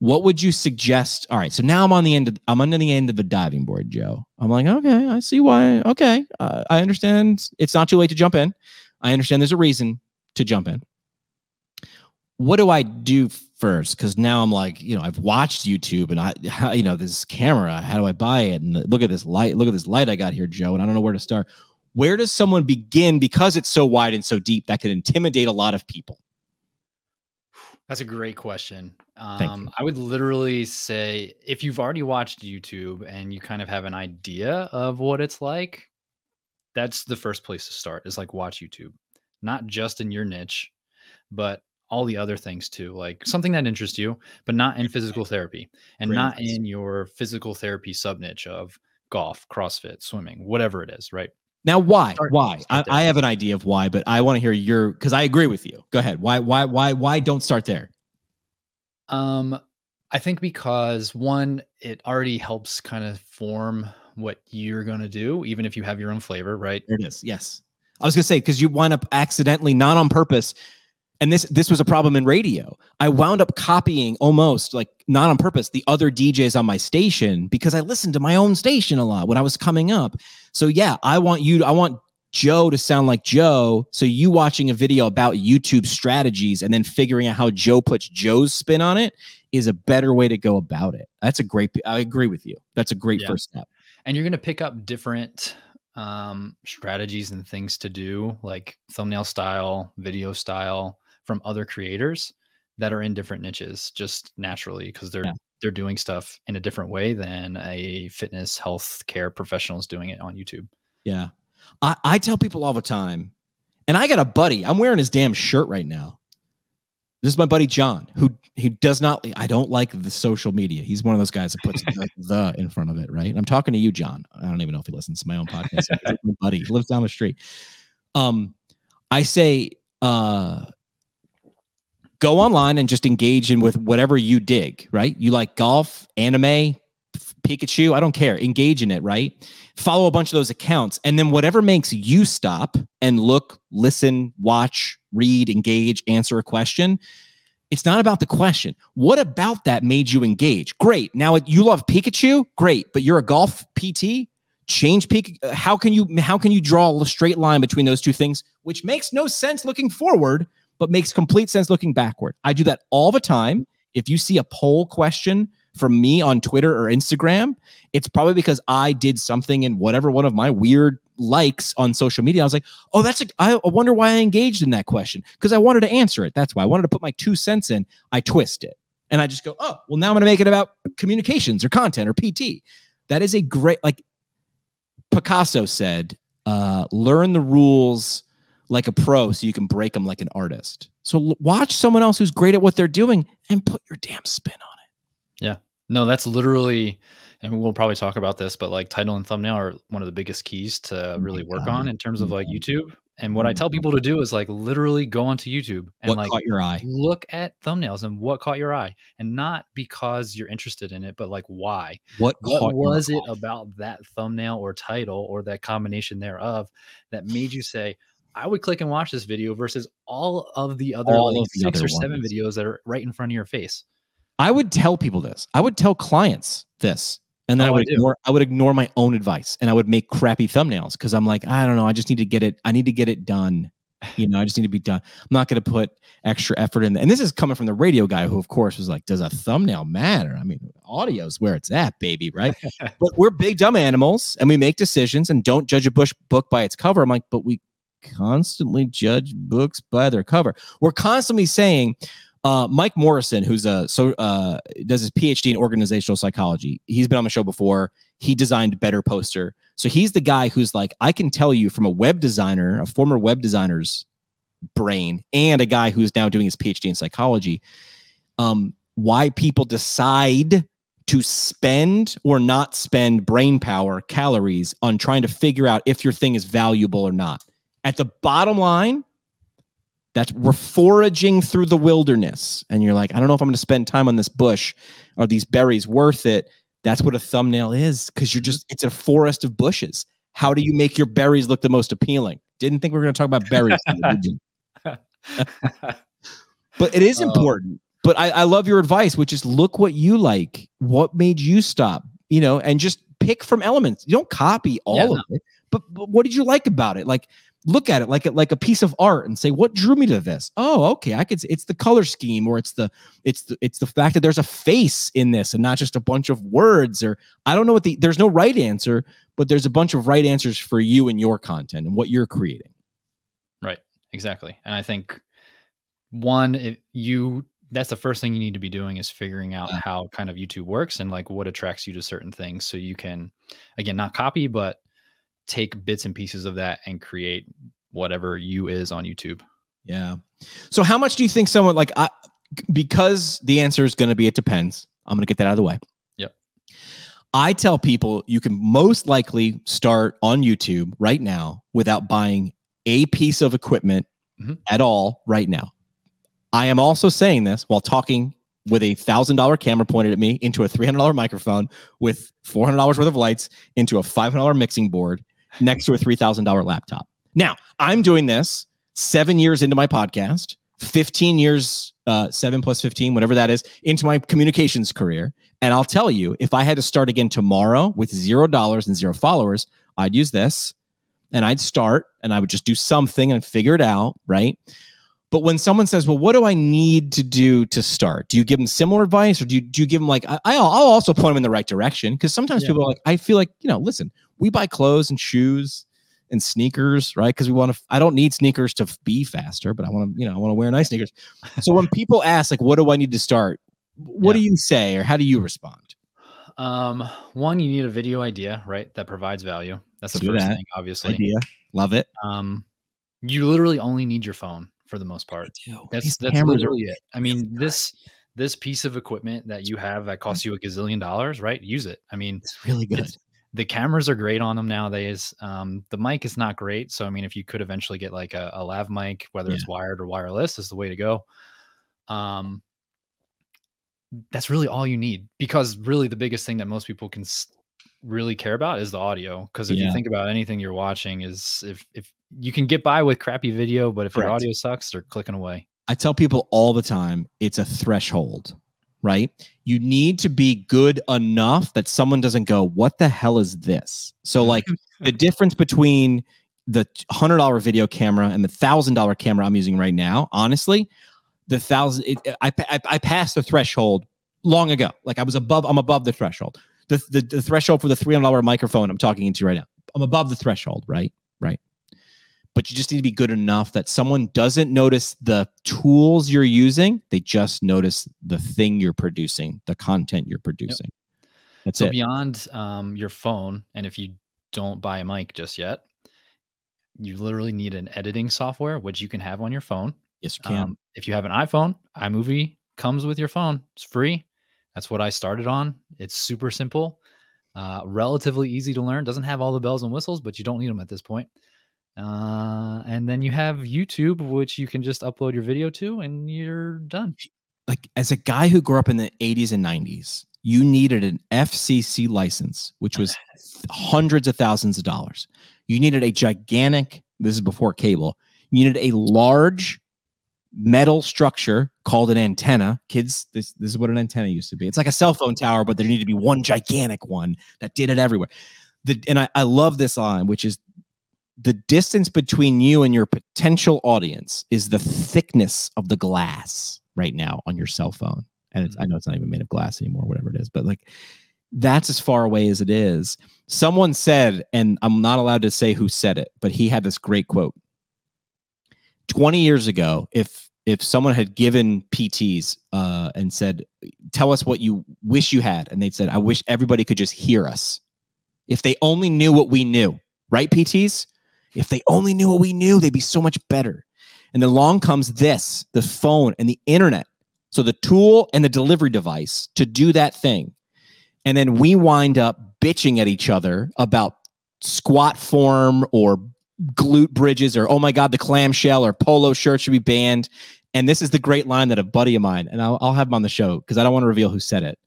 What would you suggest? All right. So now I'm on the end of I'm under the end of the diving board, Joe. I'm like, okay, I see why. Okay, uh, I understand. It's not too late to jump in. I understand there's a reason to jump in. What do I do first? Because now I'm like, you know, I've watched YouTube and I, you know, this camera. How do I buy it? And look at this light. Look at this light I got here, Joe. And I don't know where to start. Where does someone begin because it's so wide and so deep that could intimidate a lot of people? That's a great question. Um, I would literally say if you've already watched YouTube and you kind of have an idea of what it's like, that's the first place to start is like watch YouTube, not just in your niche, but all the other things too, like something that interests you, but not in physical therapy and Great not in your physical therapy sub niche of golf, CrossFit, swimming, whatever it is, right? Now, why? Start- why? I, start. I have an idea of why, but I want to hear your because I agree with you. Go ahead. Why? Why? Why? Why don't start there? Um, I think because one, it already helps kind of form what you're gonna do, even if you have your own flavor, right? There it is. Yes, I was gonna say because you wind up accidentally, not on purpose, and this this was a problem in radio. I wound up copying almost like not on purpose the other DJs on my station because I listened to my own station a lot when I was coming up. So yeah, I want you. I want Joe to sound like Joe. So you watching a video about YouTube strategies and then figuring out how Joe puts Joe's spin on it is a better way to go about it. That's a great. I agree with you. That's a great Yeah. first step. and you're going to pick up different um, strategies and things to do like thumbnail style video style from other creators that are in different niches just naturally because they're Yeah. they're doing stuff in a different way than a fitness health care professional is doing it on youtube Yeah. I, I tell people all the time, and I got a buddy. I'm wearing his damn shirt right now. This is my buddy John, who he does not. I don't like the social media. He's one of those guys that puts the, the in front of it, right? I'm talking to you, John. I don't even know if he listens to my own podcast. My buddy he lives down the street. Um, I say, uh, go online and just engage in with whatever you dig. Right? You like golf, anime, Pikachu. I don't care. Engage in it. Right? follow a bunch of those accounts and then whatever makes you stop and look listen watch read engage answer a question it's not about the question what about that made you engage great now you love pikachu great but you're a golf pt change peak uh, how can you how can you draw a straight line between those two things which makes no sense looking forward but makes complete sense looking backward i do that all the time if you see a poll question from me on twitter or instagram it's probably because I did something in whatever one of my weird likes on social media. I was like, oh, that's a, I wonder why I engaged in that question because I wanted to answer it. That's why I wanted to put my two cents in. I twist it and I just go, oh, well, now I'm going to make it about communications or content or PT. That is a great, like Picasso said, uh, learn the rules like a pro so you can break them like an artist. So l- watch someone else who's great at what they're doing and put your damn spin on it. Yeah. No that's literally and we'll probably talk about this but like title and thumbnail are one of the biggest keys to Oh really work on in terms of like youtube and what i Mhm. tell people to do is like literally go onto youtube and What like caught your eye? look at thumbnails and what caught your eye and not because you're interested in it but like why What, what was it eye? about that thumbnail or title or that combination thereof that made you say i would click and watch this video versus all of the other All like the six other or seven ones. videos that are right in front of your face I would tell people this. I would tell clients this. And then I Oh, I would do. ignore I would ignore my own advice and I would make crappy thumbnails because I'm like, I don't know, I just need to get it, I need to get it done. You know, I just need to be done. I'm not gonna put extra effort in. And this is coming from the radio guy who, of course, was like, Does a thumbnail matter? I mean, audio is where it's at, baby, right? but we're big dumb animals and we make decisions and don't judge a bush book by its cover. I'm like, but we constantly judge books by their cover. We're constantly saying, uh, Mike Morrison, who's a so uh, does his PhD in organizational psychology. He's been on the show before. he designed better poster. So he's the guy who's like, I can tell you from a web designer, a former web designer's brain, and a guy who's now doing his PhD in psychology, um, why people decide to spend or not spend brain power, calories on trying to figure out if your thing is valuable or not. At the bottom line, that we're foraging through the wilderness and you're like, I don't know if I'm going to spend time on this bush. Are these berries worth it? That's what a thumbnail is because you're just, it's a forest of bushes. How do you make your berries look the most appealing? Didn't think we were going to talk about berries. but it is oh. important. But I, I love your advice, which is look what you like. What made you stop? You know, and just pick from elements. You don't copy all yeah, of it, but, but what did you like about it? Like, look at it like a, like a piece of art and say what drew me to this? Oh okay i could it's the color scheme or it's the it's the it's the fact that there's a face in this and not just a bunch of words or i don't know what the there's no right answer but there's a bunch of right answers for you and your content and what you're creating. Right exactly and i think one if you that's the first thing you need to be doing is figuring out how kind of youtube works and like what attracts you to certain things so you can again not copy but take bits and pieces of that and create whatever you is on YouTube. Yeah. So how much do you think someone like I because the answer is going to be it depends. I'm going to get that out of the way. Yep. I tell people you can most likely start on YouTube right now without buying a piece of equipment mm-hmm. at all right now. I am also saying this while talking with a thousand dollar camera pointed at me into a three hundred dollar microphone with four hundred dollars worth of lights into a five hundred dollar mixing board next to a $3,000 laptop. Now, I'm doing this seven years into my podcast, 15 years, uh, seven plus 15, whatever that is, into my communications career. And I'll tell you, if I had to start again tomorrow with zero dollars and zero followers, I'd use this and I'd start and I would just do something and figure it out. Right. But when someone says, "Well, what do I need to do to start?" Do you give them similar advice, or do you do you give them like I, will also point them in the right direction because sometimes yeah. people are like, I feel like you know, listen, we buy clothes and shoes and sneakers, right? Because we want to. I don't need sneakers to be faster, but I want to, you know, I want to wear nice sneakers. so when people ask, like, what do I need to start? What yeah. do you say, or how do you respond? Um, one, you need a video idea, right? That provides value. That's the first that. thing, obviously. Idea, love it. Um, you literally only need your phone for the most part. That's These that's literally it. I mean, this this piece of equipment that you have that costs you a gazillion dollars, right? Use it. I mean, it's really good. It's, the cameras are great on them nowadays. Um, the mic is not great, so I mean, if you could eventually get like a, a lav mic, whether yeah. it's wired or wireless, is the way to go. Um, that's really all you need because really the biggest thing that most people can really care about is the audio. Because if yeah. you think about anything you're watching, is if if you can get by with crappy video, but if Correct. your audio sucks, they're clicking away. I tell people all the time, it's a threshold, right? You need to be good enough that someone doesn't go, "What the hell is this?" So, like the difference between the hundred dollar video camera and the thousand dollar camera I'm using right now, honestly, the thousand, it, I, I I passed the threshold long ago. Like I was above, I'm above the threshold. The, the, the threshold for the $300 microphone I'm talking into right now. I'm above the threshold, right? Right but you just need to be good enough that someone doesn't notice the tools you're using. They just notice the thing you're producing, the content you're producing. Yep. That's so it. beyond um, your phone, and if you don't buy a mic just yet, you literally need an editing software, which you can have on your phone. Yes, you can. Um, if you have an iPhone, iMovie comes with your phone. It's free. That's what I started on. It's super simple, uh, relatively easy to learn. Doesn't have all the bells and whistles, but you don't need them at this point. Uh, and then you have YouTube, which you can just upload your video to, and you're done. Like as a guy who grew up in the 80s and 90s, you needed an FCC license, which was hundreds of thousands of dollars. You needed a gigantic. This is before cable. You needed a large metal structure called an antenna. Kids, this this is what an antenna used to be. It's like a cell phone tower, but there needed to be one gigantic one that did it everywhere. The, and I, I love this line, which is the distance between you and your potential audience is the thickness of the glass right now on your cell phone. And it's, I know it's not even made of glass anymore, whatever it is, but like that's as far away as it is. Someone said, and I'm not allowed to say who said it, but he had this great quote. 20 years ago, if if someone had given PTs uh, and said, "Tell us what you wish you had," and they'd said, "I wish everybody could just hear us," If they only knew what we knew, right, PTs? If they only knew what we knew, they'd be so much better. And then along comes this the phone and the internet. So the tool and the delivery device to do that thing. And then we wind up bitching at each other about squat form or glute bridges or, oh my God, the clamshell or polo shirt should be banned. And this is the great line that a buddy of mine, and I'll, I'll have him on the show because I don't want to reveal who said it.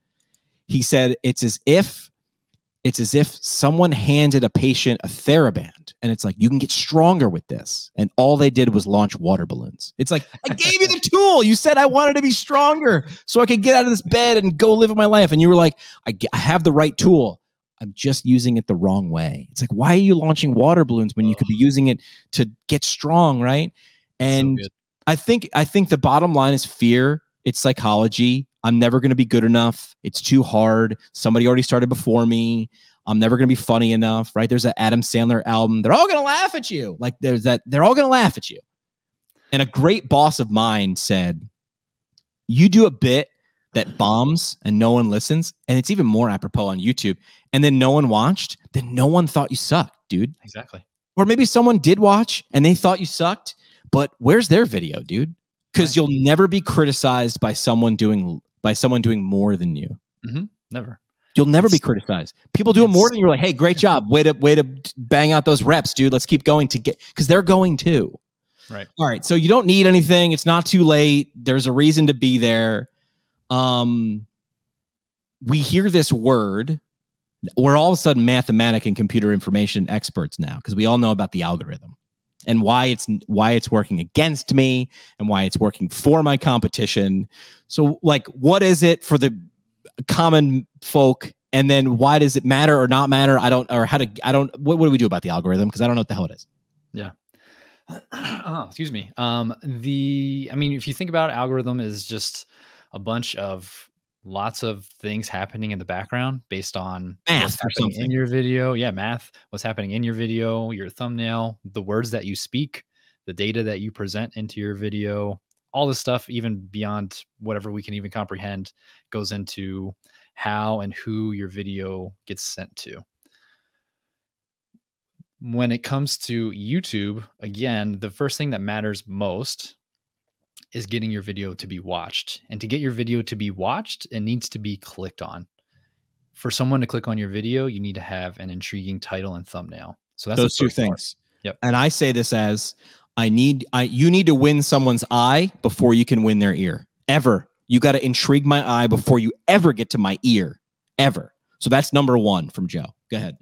He said, It's as if it's as if someone handed a patient a TheraBand and it's like, you can get stronger with this. And all they did was launch water balloons. It's like, I gave you the tool. You said I wanted to be stronger so I could get out of this bed and go live my life. And you were like, I, I have the right tool. I'm just using it the wrong way. It's like, why are you launching water balloons when you could be using it to get strong? Right. And good. I think, I think the bottom line is fear. It's psychology. I'm never going to be good enough. It's too hard. Somebody already started before me. I'm never going to be funny enough, right? There's an Adam Sandler album. They're all going to laugh at you. Like there's that they're all going to laugh at you. And a great boss of mine said, "You do a bit that bombs and no one listens, and it's even more apropos on YouTube, and then no one watched, then no one thought you sucked, dude. Exactly. Or maybe someone did watch and they thought you sucked, but where's their video, dude? Because you'll never be criticized by someone doing by someone doing more than you. Mm-hmm. Never. You'll never be criticized. People do it more than you're like, hey, great job. Way to way to bang out those reps, dude. Let's keep going to get because they're going too. Right. All right. So you don't need anything. It's not too late. There's a reason to be there. Um we hear this word. We're all of a sudden mathematic and computer information experts now because we all know about the algorithm and why it's why it's working against me and why it's working for my competition. So like what is it for the common folk and then why does it matter or not matter? I don't or how to I don't what, what do we do about the algorithm because I don't know what the hell it is. Yeah. Oh, excuse me. Um, the I mean, if you think about it, algorithm is just a bunch of lots of things happening in the background based on Math what's or happening in your video. Yeah, math. What's happening in your video, your thumbnail, the words that you speak, the data that you present into your video, all this stuff, even beyond whatever we can even comprehend, goes into how and who your video gets sent to when it comes to YouTube, again, the first thing that matters most is getting your video to be watched. And to get your video to be watched, it needs to be clicked on. For someone to click on your video, you need to have an intriguing title and thumbnail. So that's the those two part. things. Yep. And I say this as I need I you need to win someone's eye before you can win their ear. Ever. You got to intrigue my eye before you ever get to my ear. Ever. So that's number 1 from Joe. Go ahead.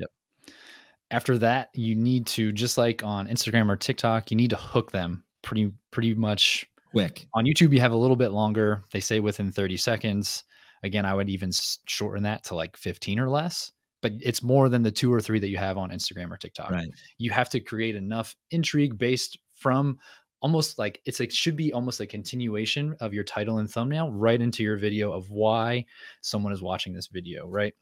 After that, you need to just like on Instagram or TikTok, you need to hook them pretty pretty much Quick. on YouTube, you have a little bit longer. They say within 30 seconds. Again, I would even shorten that to like 15 or less, but it's more than the two or three that you have on Instagram or TikTok. Right. You have to create enough intrigue based from almost like it's like should be almost a continuation of your title and thumbnail right into your video of why someone is watching this video, right?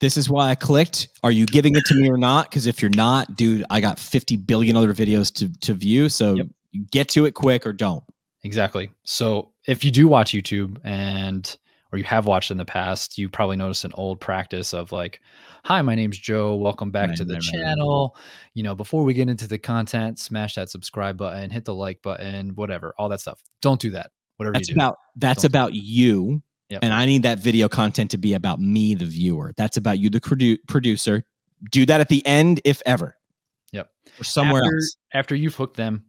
This is why I clicked. Are you giving it to me or not? Because if you're not, dude, I got 50 billion other videos to, to view. So Yep. get to it quick or don't. Exactly. So if you do watch YouTube and or you have watched in the past, you probably noticed an old practice of like, "Hi, my name's Joe. Welcome back Right, to the right, right, right. channel." You know, before we get into the content, smash that subscribe button, hit the like button, whatever, all that stuff. Don't do that. Whatever That's you do. about that's Don't about you. Yep. And I need that video content to be about me, the viewer. That's about you, the produ- producer. Do that at the end, if ever. Yep. Or somewhere after, else. After you've hooked them,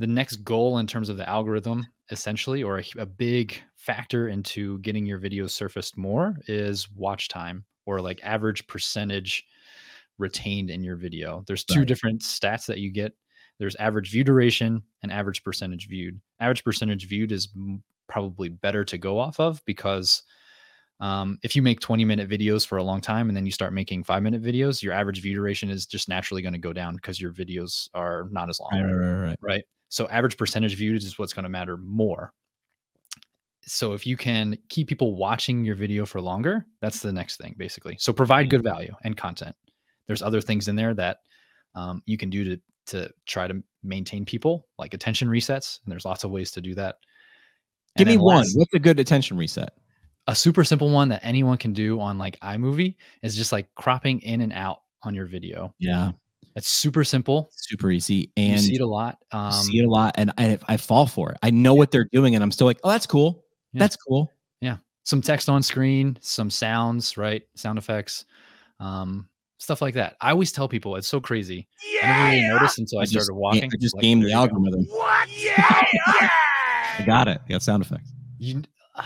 the next goal in terms of the algorithm, essentially, or a, a big factor into getting your videos surfaced more is watch time or like average percentage retained in your video. There's two Right. different stats that you get. There's average view duration and average percentage viewed. Average percentage viewed is probably better to go off of because um, if you make 20 minute videos for a long time and then you start making five minute videos, your average view duration is just naturally going to go down because your videos are not as long Right, right, right, right. right? So average percentage viewed is what's going to matter more. So if you can keep people watching your video for longer, that's the next thing basically. So provide good value and content. There's other things in there that um, you can do to to try to maintain people, like attention resets, and there's lots of ways to do that. Give me one. last- What's a good attention reset? a super simple one that anyone can do on like iMovie is just like cropping in and out on your video. Yeah. It's super simple. Super easy. And you see it a lot. Um, see it a lot. And I, I fall for it. I know what they're doing. And I'm still like, oh, that's cool. Yeah. That's cool. Yeah. Some text on screen, some sounds, right? Sound effects, um, stuff like that. I always tell people it's so crazy. Yeah, I never really noticed until I, I just, started walking. I just like, gamed there the you go. algorithm. I got it. I got sound effects. You uh,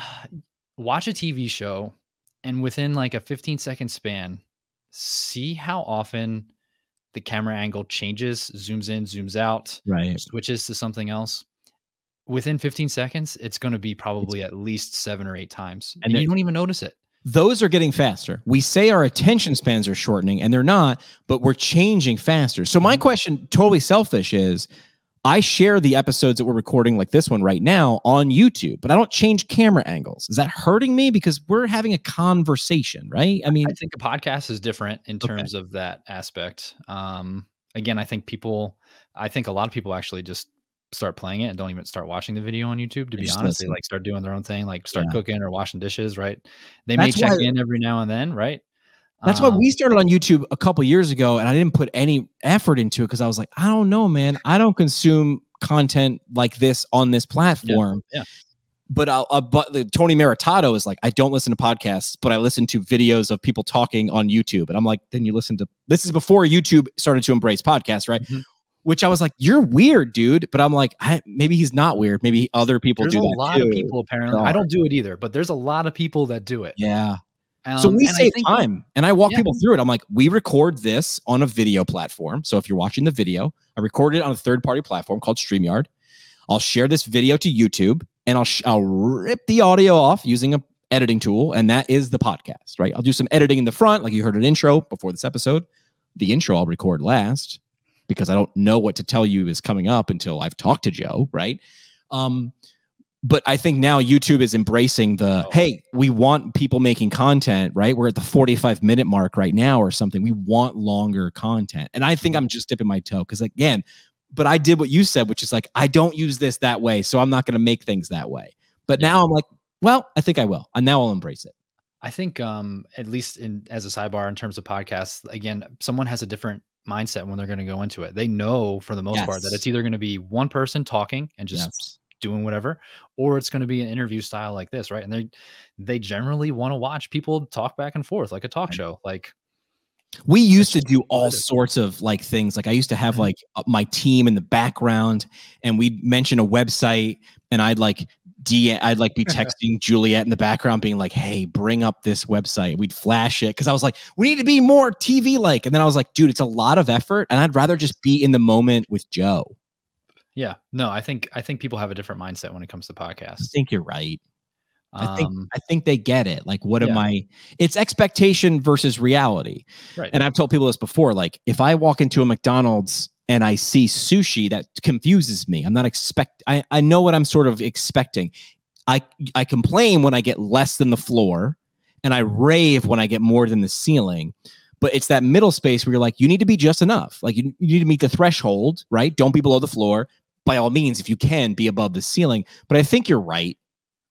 watch a TV show, and within like a 15 second span, see how often the camera angle changes, zooms in, zooms out, Right. switches to something else. Within 15 seconds, it's going to be probably at least seven or eight times, And and you don't even notice it. those are getting faster. We say our attention spans are shortening and they're not, but we're changing faster. So my Mhm. question, totally selfish, is I share the episodes that we're recording like this one right now on YouTube, but I don't change camera angles. Is that hurting me because we're having a conversation, right? I mean, I think a podcast is different in Okay. terms of that aspect. Um, again, I think people, I think a lot of people actually just start playing it and don't even start watching the video on YouTube. To be honest, they like start doing their own thing, like start Yeah. cooking or washing dishes. Right? They That's may check why- in every now and then. Right? That's why Um, we started on YouTube a couple years ago, and I didn't put any effort into it because I was like, I don't know, man. I don't consume content like this on this platform. yeah. But I'll, uh, but the, Tony Maritato is like, I don't listen to podcasts, but I listen to videos of people talking on YouTube, and I'm like, then you listen to. This is before YouTube started to embrace podcasts, right? Mhm. Which I was like, you're weird, dude. But I'm like, I, maybe he's not weird. Maybe other people There's do a lot too. of people apparently. There I don't do it either, but there's a lot of people that do it. Yeah. so Um, we save think- time and I walk Yeah. people through it. I'm like, we record this on a video platform. So if you're watching the video, I record it on a third party platform called StreamYard. I'll share this video to YouTube and I'll, sh- I'll rip the audio off using a editing tool. And that is the podcast, right? I'll do some editing in the front, like you heard an intro before this episode. The intro I'll record last because I don't know what to tell you is coming up until I've talked to Joe, right? Um, but I think now YouTube is embracing the Oh. hey, we want people making content, right? We're at the 45 minute mark right now or something. We want longer content. And I think I'm just dipping my toe because again, but I did what you said, which is like, I don't use this that way. So I'm not going to make things that way. But Yeah. now I'm like, well, I think I will. And now I'll embrace it. I think um at least in as a sidebar in terms of podcasts, again, someone has a different mindset when they're going to go into it. They know for the most part that it's either going to be one person talking and just Yes. doing whatever, or it's going to be an interview style like this, right? And they they generally want to watch people talk back and forth like a talk Right. show. Like We used to do all sorts of like things. Like I used to have Mhm. like uh, my team in the background, and we'd mention a website, and I'd like D, I'd like be texting Juliet in the background, being like, "Hey, bring up this website." We'd flash it because I was like, "We need to be more TV like," and then I was like, "Dude, it's a lot of effort, and I'd rather just be in the moment with Joe." yeah, no, I think I think people have a different mindset when it comes to podcasts. I think you're right. I think Um, I think they get it. Like, what am I? It's expectation versus reality. right. And I've told people this before. Like, if I walk into a McDonald's and I see sushi, that confuses me. I'm not expect. I I know what I'm sort of expecting. I I complain when I get less than the floor, and I rave when I get more than the ceiling. But it's that middle space where you're like, you need to be just enough. Like you, you need to meet the threshold, right? Don't be below the floor. By all means, if you can, be above the ceiling. But I think you're right.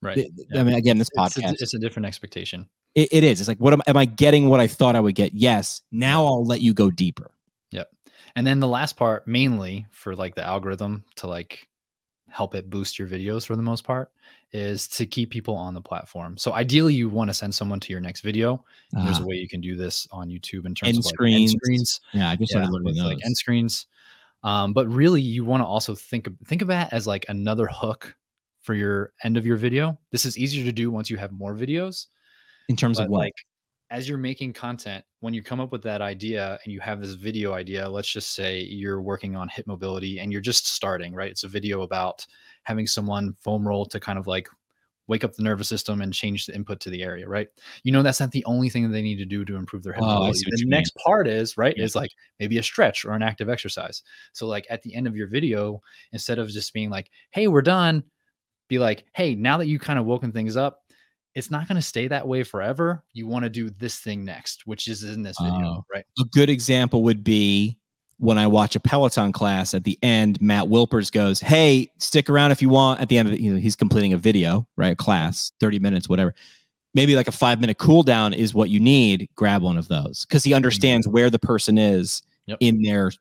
right. Yeah. I mean, again, this It's a, podcast, it's a different expectation. it, it is. It's like, what am, am I getting? What I thought I would get? Yes. Now I'll let you go deeper. And then the last part, mainly for like the algorithm to like help it boost your videos for the most part, is to keep people on the platform. So ideally, you want to send someone to your next video. and There's a way you can do this on YouTube in terms End of like screens. end screens, yeah, I just yeah, started learning with, like end screens. Um, but really, you want to also think of think of that as like another hook for your end of your video. This is easier to do once you have more videos. in terms of what? like as you're making content, when you come up with that idea and you have this video idea, let's just say you're working on hip mobility and you're just starting, right? It's a video about having someone foam roll to kind of like wake up the nervous system and change the input to the area, right? You know that's not the only thing that they need to do to improve their hip Oh, mobility. The next part is right Yeah. is like maybe a stretch or an active exercise. So like at the end of your video, instead of just being like, "Hey, we're done," be like, "Hey, now that you kind of woken things up, it's not going to stay that way forever. You want to do this thing next, which is in this video, Oh. right? a good example would be when I watch a Peloton class at the end, Matt Wilpers goes, Hey, stick around if you want. At the end of it, you know, he's completing a video, right? A class, 30 minutes, whatever. maybe like a five minute cooldown is what you need, grab one of those because he mm-hmm. understands where the person is Yep. in their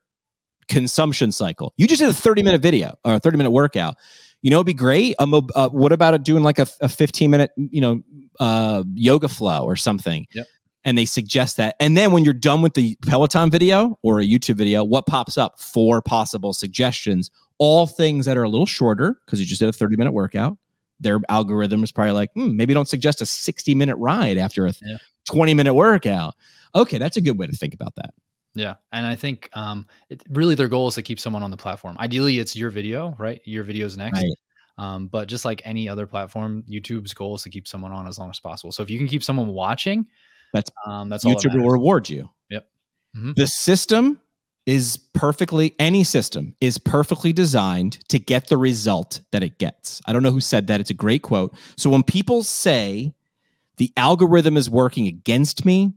consumption cycle. You just did a 30 minute video or a 30 minute workout. You know, it'd be great. Um, uh, what about it doing like a, a 15 minute, you know, uh, yoga flow or something? Yep. And they suggest that. And then when you're done with the Peloton video or a YouTube video, what pops up? Four possible suggestions, all things that are a little shorter because you just did a 30 minute workout. Their algorithm is probably like, hmm, maybe don't suggest a 60 minute ride after a Yeah. 20 minute workout. Okay, that's a good way to think about that. Yeah, and I think um, it, really their goal is to keep someone on the platform. Ideally, it's your video, right? Your video's next. Right. Um, but just like any other platform, YouTube's goal is to keep someone on as long as possible. So if you can keep someone watching, That's- um, that's all. that YouTube will reward you. Yep. Mhm. The system is perfectly, any system is perfectly designed to get the result that it gets. I don't know who said that. It's a great quote. So when people say the algorithm is working against me,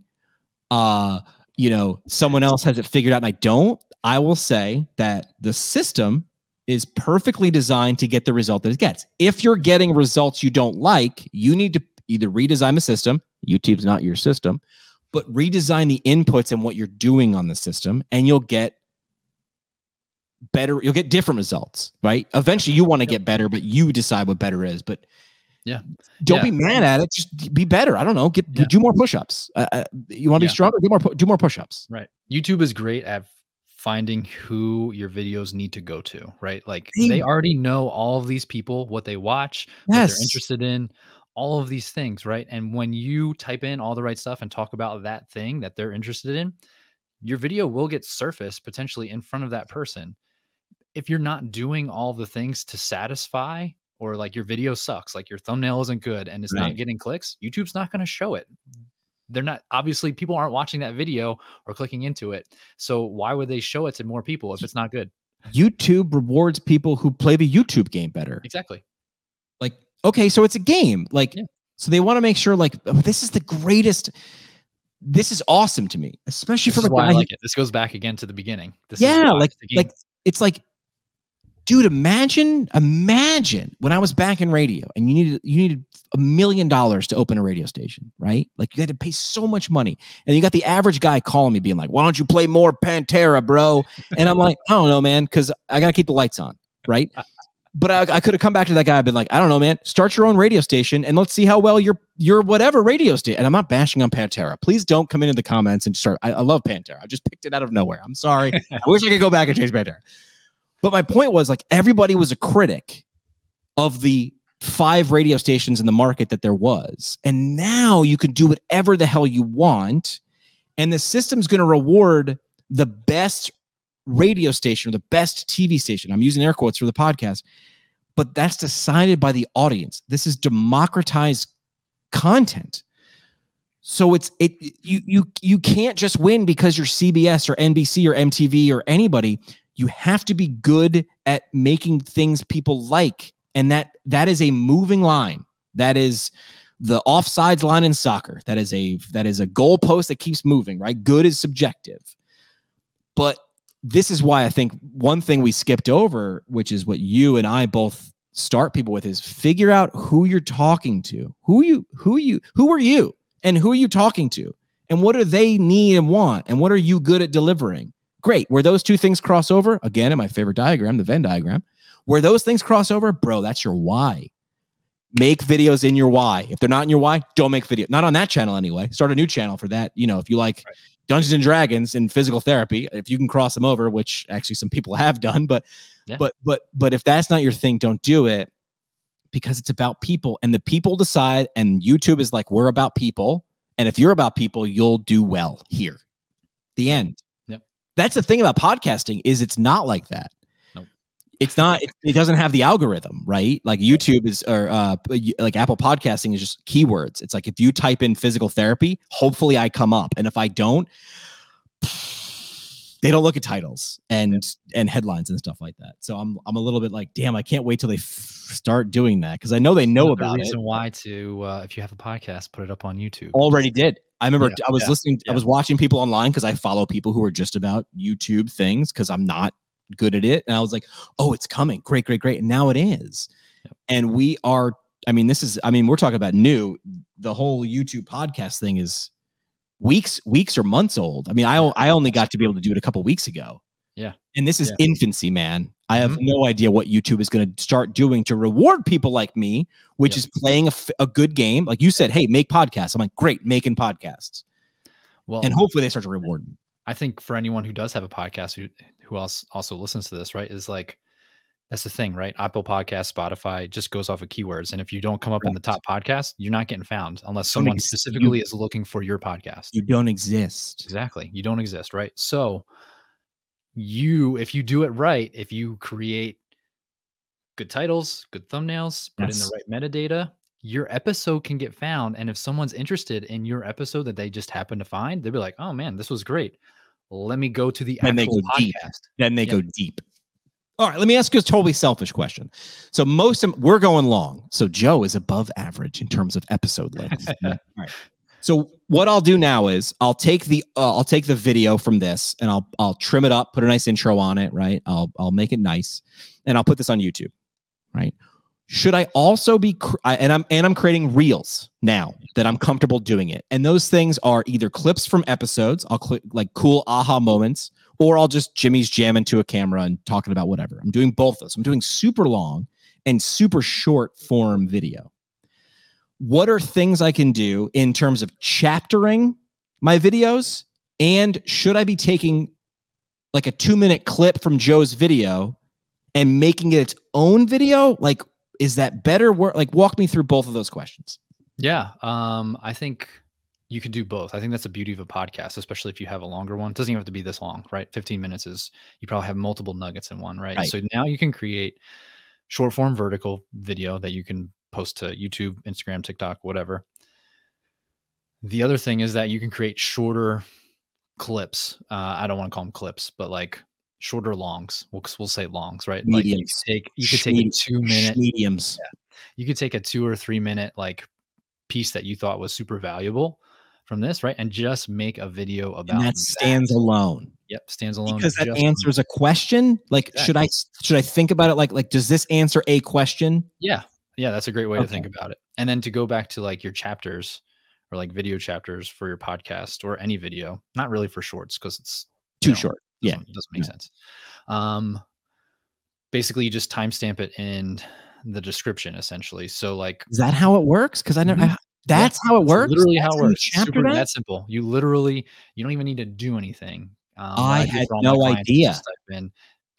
uh, you know, someone else has it figured out and I don't, I will say that the system is perfectly designed to get the result that it gets. If you're getting results you don't like, you need to either redesign the system. YouTube's not your system, but redesign the inputs and what you're doing on the system, and you'll get better. You'll get different results, right? Eventually, you want to get better, but you decide what better is. But Yeah. don't Yeah. be mad at it. Just be better. I don't know. Get Yeah. do more push-ups. Uh, uh, you want to Yeah. be stronger? Do more. Do more push-ups. Right. YouTube is great at finding who your videos need to go to, right? Like They- they already know all of these people, what they watch, what they're interested in, all of these things, right? And when you type in all the right stuff and talk about that thing that they're interested in, your video will get surfaced potentially in front of that person. If you're not doing all the things to satisfy or like your video sucks, like your thumbnail isn't good and it's Right. not getting clicks, YouTube's not going to show it. They're not obviously people aren't watching that video or clicking into it. So why would they show it to more people if it's not good? YouTube rewards people who play the YouTube game better. Exactly. like okay so it's a game like Yeah. so they want to make sure like oh, this is the greatest this is awesome to me especially This from is a why I guy like it. This goes back again to the beginning. This yeah like the like it's like dude imagine imagine when i was back in radio and you needed you needed a million dollars to open a radio station right like you had to pay so much money and you got the average guy calling me being like why don't you play more pantera bro and i'm like i don't know man because i gotta keep the lights on right but I, I could have come back to that guy and been like, I don't know, man. Start your own radio station and let's see how well your your whatever radio station. And I'm not bashing on Pantera. Please don't come into the comments and start. I, I love Pantera. I just picked it out of nowhere. I'm sorry. I wish I could go back and change Pantera. But my point was like everybody was a critic of the five radio stations in the market that there was. And now you can do whatever the hell you want. And the system's going to reward the best radio station or the best TV station. I'm using air quotes for the podcast, but that's decided by the audience. This is democratized content. So it's it you you you can't just win because you're CBS or NBC or MTV or anybody. You have to be good at making things people like. And that that is a moving line. That is the offsides line in soccer. That is a that is a goalpost that keeps moving, right? Good is subjective. But this is why I think one thing we skipped over, which is what you and I both start people with, is figure out who you're talking to. Who you, who you, who are you, and who are you talking to, and what do they need and want, and what are you good at delivering? Great. Where those two things cross over, again, in my favorite diagram, the Venn diagram, where those things cross over, bro, that's your why. Make videos in your why. If they're not in your why, don't make video. Not on that channel anyway. Start a new channel for that. You know, if you like Right. Dungeons and Dragons and physical therapy, if you can cross them over, which actually some people have done, but Yeah. but but but if that's not your thing, don't do it because it's about people and the people decide and YouTube is like we're about people and if you're about people, you'll do well here. The end. That's the thing about podcasting is it's not like that. Nope. It's not it, it doesn't have the algorithm, right? Like YouTube is or uh like Apple podcasting is just keywords. It's like if you type in physical therapy, hopefully I come up. And if I don't, they don't look at titles and and headlines and stuff like that. So I'm I'm a little bit like, damn, I can't wait till they f- start doing that because I know they know Another about reason it. why to uh, if you have a podcast, put it up on YouTube. Already did. I remember Yeah, I was yeah, listening, I was watching people online because I follow people who are just about YouTube things because I'm not good at it. And I was like, oh, it's coming. Great, great, great. And now it is. And we are, I mean, this is, I mean, we're talking about new. The whole YouTube podcast thing is weeks, weeks or months old. I mean, I, I only got to be able to do it a couple weeks ago. Yeah. And this is Yeah. infancy, man. I have Mhm. no idea what YouTube is going to start doing to reward people like me, which Yeah. is playing a, f- a good game. Like you said, hey, make podcasts. I'm like, great, making podcasts. Well, And hopefully they start to reward me. I think for anyone who does have a podcast who who else also listens to this, right, is like that's the thing, right? Apple Podcast, Spotify just goes off of keywords, and if you don't come up in the top podcast, you're not getting found unless someone ex- you- specifically is looking for your podcast. You don't exist. Exactly, you don't exist, right? So you, if you do it right, if you create good titles, good thumbnails, put in the right metadata, your episode can get found. And if someone's interested in your episode that they just happen to find, they'll be like, "Oh man, this was great. Let me go to the Then they actual go deep. podcast." Then they Yeah. go deep. All right, let me ask you a totally selfish question. So most of we're going long. So Joe is above average in terms of episode length. All right. So what I'll do now is I'll take the uh, I'll take the video from this and I'll I'll trim it up, put a nice intro on it, right? I'll I'll make it nice, and I'll put this on YouTube, right? Should I also be cr- I, and I'm and I'm creating reels now that I'm comfortable doing it, and those things are either clips from episodes, I'll click like cool aha moments, or I'll just Jimmy's jamming to a camera and talking about whatever. I'm doing both of those. I'm doing super long and super short form video what are things I can do in terms of chaptering my videos? And should I be taking like a two minute clip from Joe's video and making it its own video? Like, is that better work? Like, walk me through both of those questions. Yeah, um, I think you could do both. I think that's the beauty of a podcast, especially if you have a longer one. It doesn't even have to be this long, right? 15 minutes is you probably have multiple nuggets in one, right? Right. So now you can create short form vertical video that you can post to YouTube, Instagram, TikTok, whatever. The other thing is that you can create shorter clips. Uh, I don't want to call them clips, but like shorter longs. We'll, we'll say longs, right? Like you could take you could take a two minute mediums. you could take a two or three minute like piece that you thought was super valuable from this, right? And just make a video about And that stands alone Yep, stands alone. because that answers a question. Like, should I should I think about it like like does this answer a question? Yeah, yeah, that's a great way to think about it. And then to go back to like your chapters or like video chapters for your podcast or any video, not really for shorts because it's Too know, short. Yeah. doesn't, doesn't make Yeah. sense. Um, basically, you just timestamp it in the description essentially. So like Is that how it works? Because I never. Mhm. I- that's how it works. Literally That's how it works. Super that? simple. You literally you don't even need to do anything. Um, I do had no idea. in-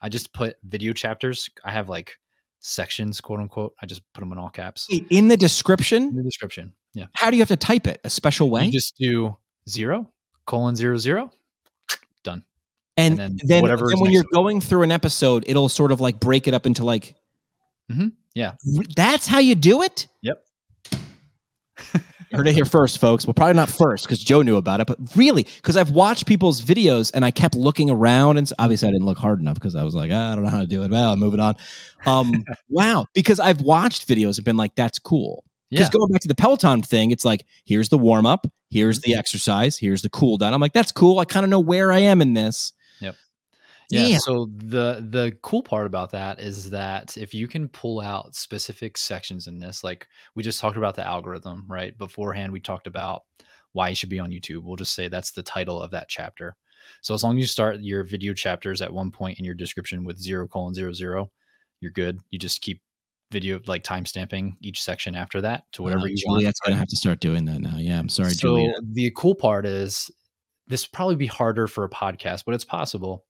I just put video chapters. I have like sections, quote unquote. I just put them in all caps in the description. in the description. Yeah, How do you have to type it? A special way? you just do zero colon zero zero. Done. and, and then, then whatever then when you're going through an episode, it'll sort of like break it up into like. Mm-hmm. yeah. That's how you do it. Yep. Heard it here first, folks. Well, probably not first because Joe knew about it, but really, because I've watched people's videos and I kept looking around, and obviously I didn't look hard enough because I was like, "Ah, I don't know how to do it. Well, I'm moving on. Um, wow, because I've watched videos and been like, that's cool. Because Yeah. going back to the Peloton thing, it's like, here's the warm up, here's Mm-hmm. the exercise, here's the cool down. I'm like, that's cool. I kind of know where I am in this. Yeah. Yeah. So the the cool part about that is that if you can pull out specific sections in this, like we just talked about the algorithm, right? Beforehand, we talked about why you should be on YouTube. We'll just say that's the title of that chapter. So as long as you start your video chapters at one point in your description with zero colon zero zero, you're good. You just keep video like time stamping each section after that to whatever Uh, you want. Juliet's gonna have to start doing that now. Yeah, I'm sorry, so Juliet. the cool part is this would probably be harder for a podcast, but it's possible.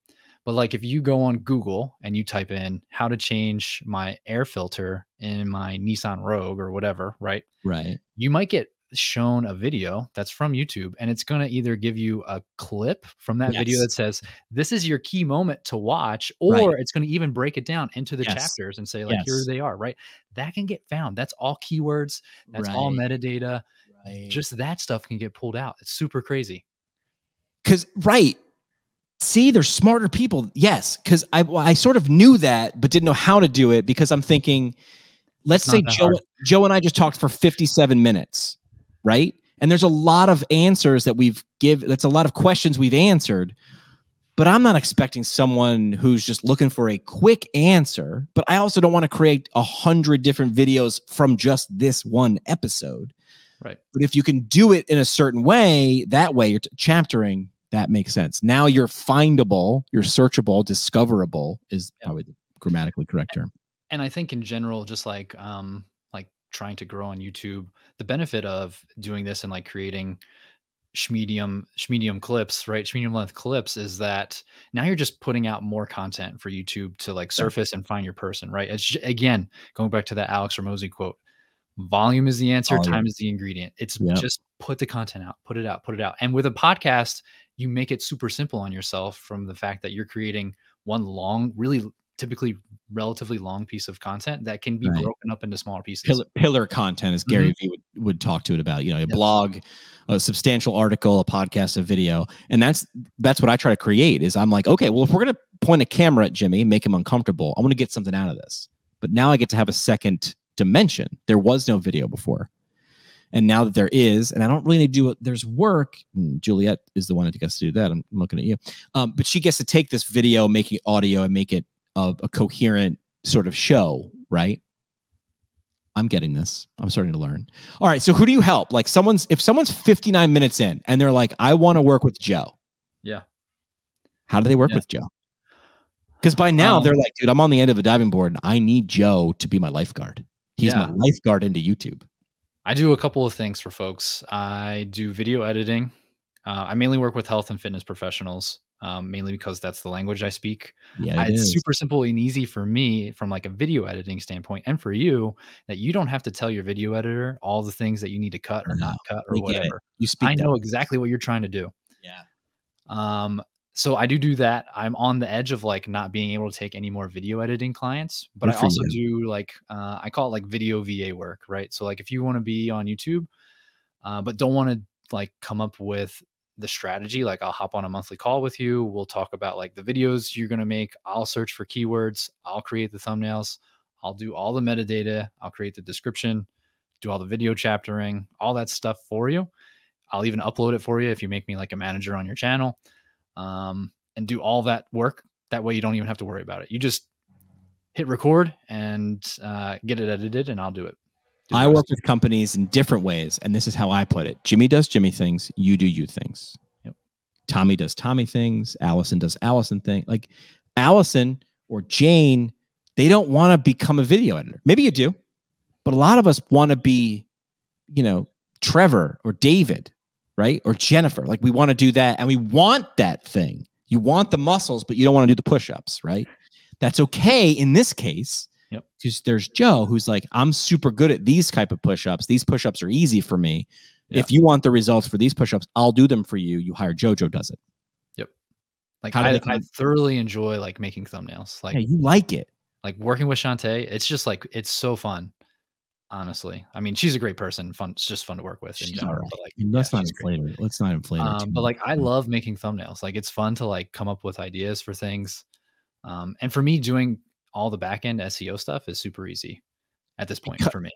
But like if you go on Google and you type in how to change my air filter in my Nissan Rogue or whatever, right? Right. You might get shown a video that's from YouTube and it's going to either give you a clip from that video that says this is your key moment to watch or Right. it's going to even break it down into the Yes. chapters and say like here they are, right? That can get found. That's all keywords, that's all metadata Right. just that stuff can get pulled out. It's super crazy. because right see there's smarter people yes because I, I sort of knew that but didn't know how to do it because i'm thinking let's say joe hard. joe and i just talked for 57 minutes right and there's a lot of answers that we've give that's a lot of questions we've answered but I'm not expecting someone who's just looking for a quick answer. But I also don't want to create a hundred different videos from just this one episode. Right. But if you can do it in a certain way, that way you're t- chaptering, that makes sense. Now you're findable, you're searchable, discoverable is Yeah. probably the grammatically correct term. and I think in general, just like um like trying to grow on YouTube, the benefit of doing this and like creating schmedium schmedium clips, right? Schmedium length clips is that now you're just putting out more content for YouTube to like surface and find your person, right? It's j- again going back to that Alex Hormozi quote. Volume is the answer, Volume. time is the ingredient. It's Yep. just put the content out, put it out, put it out. And with a podcast, you make it super simple on yourself from the fact that you're creating one long, really typically relatively long piece of content that can be Right. broken up into smaller pieces. Pillar, pillar content, as Gary mm-hmm. Vee would, would talk to it about, you know, a Yep. blog, a substantial article, a podcast, a video. And that's that's what I try to create is I'm like, okay, well, if we're gonna point a camera at Jimmy, make him uncomfortable, I want to get something out of this. But now I get to have a second dimension. There was no video before. And now that there is, and I don't really need to do it, there's work. and Juliet is the one that gets to do that. I'm looking at you. Um, but she gets to take this video, make it audio, and make it a, a coherent sort of show, right? I'm getting this. I'm starting to learn. All right. So who do you help? Like someone's if someone's 59 minutes in and they're like, I want to work with Joe. Yeah. How do they work Yeah. with Joe? Because by now Um, they're like, dude, I'm on the end of a diving board and I need Joe to be my lifeguard. He's my lifeguard into YouTube. I do a couple of things for folks. I do video editing. Uh, I mainly work with health and fitness professionals, um, mainly because that's the language I speak. Yeah, I- it's super simple and easy for me from like a video editing standpoint and for you that you don't have to tell your video editor all the things that you need to cut or No, not cut or it. whatever. You speak. I know way. exactly what you're trying to do. Yeah. Um, so I do do that. I'm on the edge of like not being able to take any more video editing clients, but Good I also do like uh, I call it like video VA work, right? So like if you want to be on YouTube, uh, but don't want to like come up with the strategy, like I'll hop on a monthly call with you. We'll talk about like the videos you're gonna make. I'll search for keywords. I'll create the thumbnails. I'll do all the metadata. I'll create the description, do all the video chaptering, all that stuff for you. I'll even upload it for you if you make me like a manager on your channel um, and do all that work. That way you don't even have to worry about it. You just hit record and uh, get it edited, and I'll do it. Do I work with companies in different ways, and this is how I put it. Jimmy does Jimmy things, you do you things. Yep. Tommy does Tommy things, Allison does Allison thing. Like Allison or Jane, they don't want to become a video editor. Maybe you do, but a lot of us want to be, you know, Trevor or David, right? Or Jennifer. Like we want to do that and we want that thing. You want the muscles, but you don't want to do the push-ups, right? That's okay in this case. Yep. Because there's Joe who's like, I'm super good at these type of push-ups. These push-ups are easy for me. Yeah. If you want the results for these push-ups, I'll do them for you. You hire Jojo does it. Yep. Like how I, I thoroughly enjoy like making thumbnails. Like yeah, you like it. like working with Shantae. It's just like it's so fun. Honestly, I mean, she's a great person. Fun. It's just fun to work with. in She's general, right. But like, let's yeah, not great. inflate her. Let's not inflate her. um, but like i love making thumbnails like it's fun to like come up with ideas for things um, and for me doing all the back end seo stuff is super easy at this point Becau- for me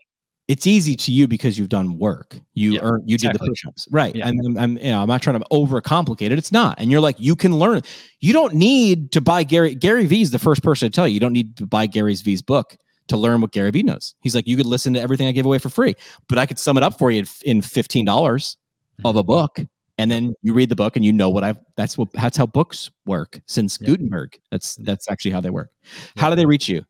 it's easy to you because you've done work. You Yeah, earn, you did the push-ups, right? Yeah. And I'm, I'm, you know, I'm not trying to overcomplicate it. It's not. And you're like, you can learn. You don't need to buy Gary. Gary Vee is the first person to tell you you don't need to buy Gary's V's book to learn what Gary Vee knows. He's like, you could listen to everything I give away for free, but I could sum it up for you in, in fifteen dollars of a mm-hmm. book, and then you read the book and you know what I've. That's what. That's how books work since Yeah. Gutenberg. That's mm-hmm. that's actually how they work. How do they reach you?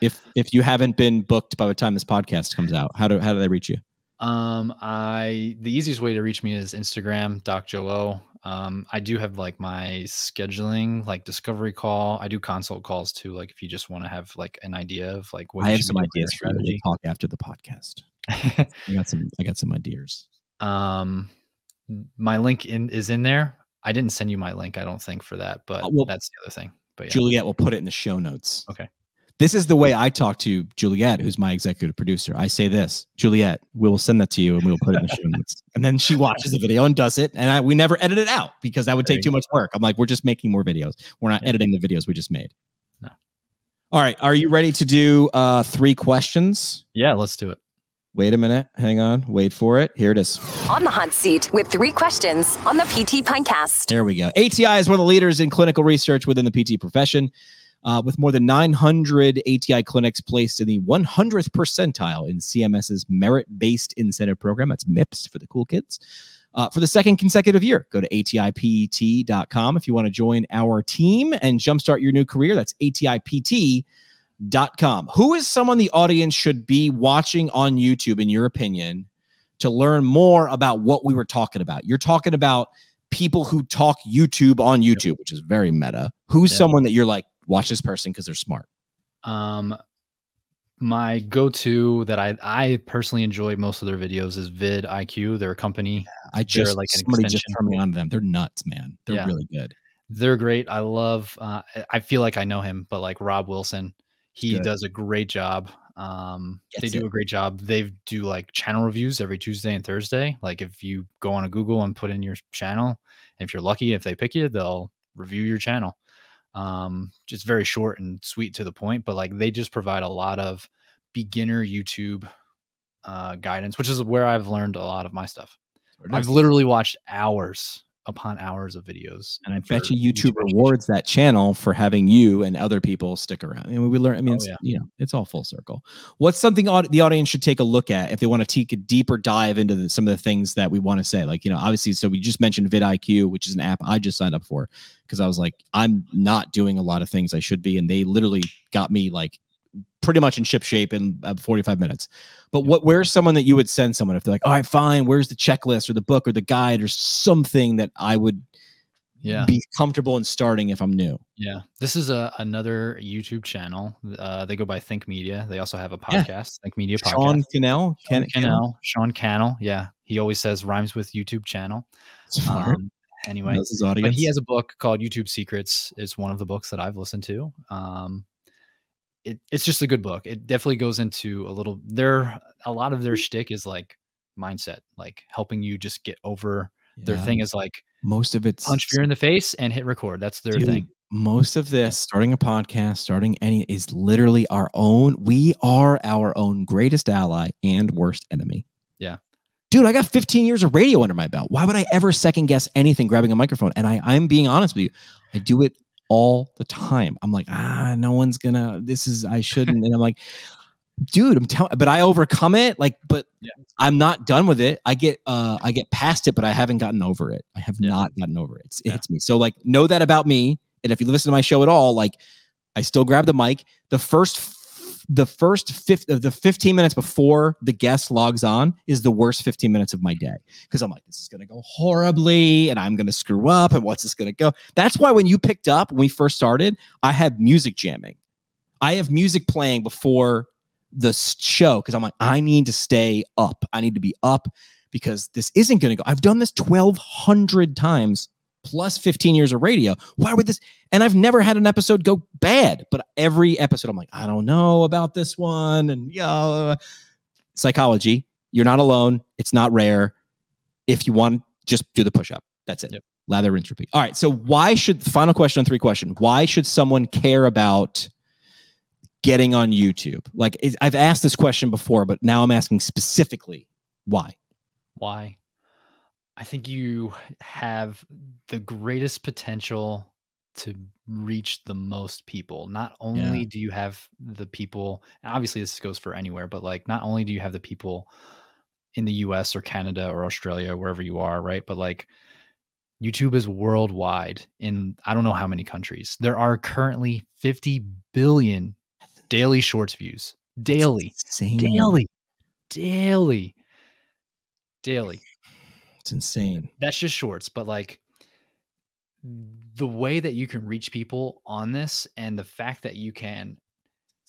If if you haven't been booked by the time this podcast comes out, how do how do they reach you? Um i the easiest way to reach me is instagram doc joe o um i do have like my scheduling like discovery call i do consult calls too like if you just want to have like an idea of like what I have some be for your ideas for you. We'll talk after the podcast. I got some. I got some ideas. um my link in is in there i didn't send you my link i don't think for that but Uh, well, that's the other thing but yeah Juliet will put it in the show notes. Okay. This is the way I talk to Juliet, who's my executive producer. I say this, Juliet, we will send that to you and we will put it in the show notes. And then she watches the video and does it. And I, we never edit it out because that would take too much work. I'm like, we're just making more videos. We're not editing the videos we just made. No. All right. Are you ready to do uh, three questions? yeah let's do it Wait a minute. Hang on. Wait for it. Here it is. On the hot seat with three questions on the PT Pintcast. There we go. ATI is one of the leaders in clinical research within the PT profession, uh, with more than 900 ATI clinics placed in the 100th percentile in CMS's merit-based incentive program. That's MIPS for the cool kids. Uh, for the second consecutive year, go to atipt.com if you want to join our team and jumpstart your new career. That's atipt.com. Who is someone the audience should be watching on YouTube, in your opinion, to learn more about what we were talking about? You're talking about people who talk YouTube on YouTube, which is very meta. Who's Yeah. someone that you're like, watch this person because they're smart? Um, my go-to that I I personally enjoy most of their videos is vidIQ. They're a company. I just like an somebody just turned me on to them. They're nuts, man. They're Yeah. really good. They're great. I love. Uh, I- feel like I know him, but like Rob Wilson, he Good. does a great job. Um, they do it. a great job. They do like channel reviews every Tuesday and Thursday. Like if you go on a Google and put in your channel, if you're lucky, if they pick you, they'll review your channel. Um, just very short and sweet to the point, but like they just provide a lot of beginner YouTube uh, guidance, which is where I've learned a lot of my stuff. I've literally watched hours upon hours of videos. And I mm, for bet you YouTube rewards that channel for having you and other people stick around. I mean, we learn. I mean, Oh, it's, yeah. you know, it's all full circle. What's something aud- the audience should take a look at if they want to take a deeper dive into the, some of the things that we want to say? Like, you know, obviously, so we just mentioned vidIQ, which is an app I just signed up for because I was like, I'm not doing a lot of things I should be, and they literally got me like pretty much in ship shape in uh, 45 minutes. But what where's someone that you would send someone if they're like, all right, fine, where's the checklist or the book or the guide or something that I would Yeah. be comfortable in starting if I'm new. Yeah, this is a another YouTube channel. Uh, they go by Think Media. They also have a Yeah. podcast, Think Media Sean Podcast. Cannell, Sean Can- Cannell, Sean Cannell. Yeah, he always says rhymes with YouTube channel. Um, anyway, Knows his but audience. he has a book called YouTube Secrets. It's one of the books that I've listened to. Um, it, it's just a good book. It definitely goes into a little. Their a lot of their shtick is like mindset, like helping you just get over. Their thing is like most of it's punch fear in the face and hit record. That's their Dude, thing. Most of this, starting a podcast, starting any, is literally our own. We are our own greatest ally and worst enemy. Yeah. Dude, I got 15 years of radio under my belt. Why would I ever second guess anything grabbing a microphone? And I, I'm being honest with you. I do it all the time. I'm like, ah, no one's gonna, this is, I shouldn't. And I'm like, dude, I'm telling, but I overcome it. Like, but Yeah. I'm not done with it. I get, uh, I get past it, but I haven't gotten over it. I have Yeah. not gotten over it. It's, it Yeah. hits me. So, like, know that about me. And if you listen to my show at all, like, I still grab the mic. The first, the first fifth uh, of the 15 minutes before the guest logs on is the worst 15 minutes of my day because I'm like, this is going to go horribly and I'm going to screw up. And what's this going to go? That's why when you picked up, when we first started, I had music jamming. I have music playing before the show because I'm like, I need to stay up. I need to be up because this isn't going to go. I've done this 1,200 times plus 15 years of radio. Why would this? And I've never had an episode go bad, but every episode I'm like, I don't know about this one. And yeah, psychology, you're not alone. It's not rare. If you want, just do the push up. That's it. Yep. Lather, rinse, repeat. All right. So, why should, final question on three question, why should someone care about getting on YouTube? Like, I've asked this question before, but now I'm asking specifically why. Why? I think you have the greatest potential to reach the most people. Not only do you have the people, obviously this goes for anywhere, but like not only do you have the people in the US or Canada or Australia, wherever you are, right? But like YouTube is worldwide in I don't know how many countries. There are currently 50 billion daily shorts views. Daily. Daily. Daily. Daily It's insane. that's just shorts but like the way that you can reach people on this and the fact that you can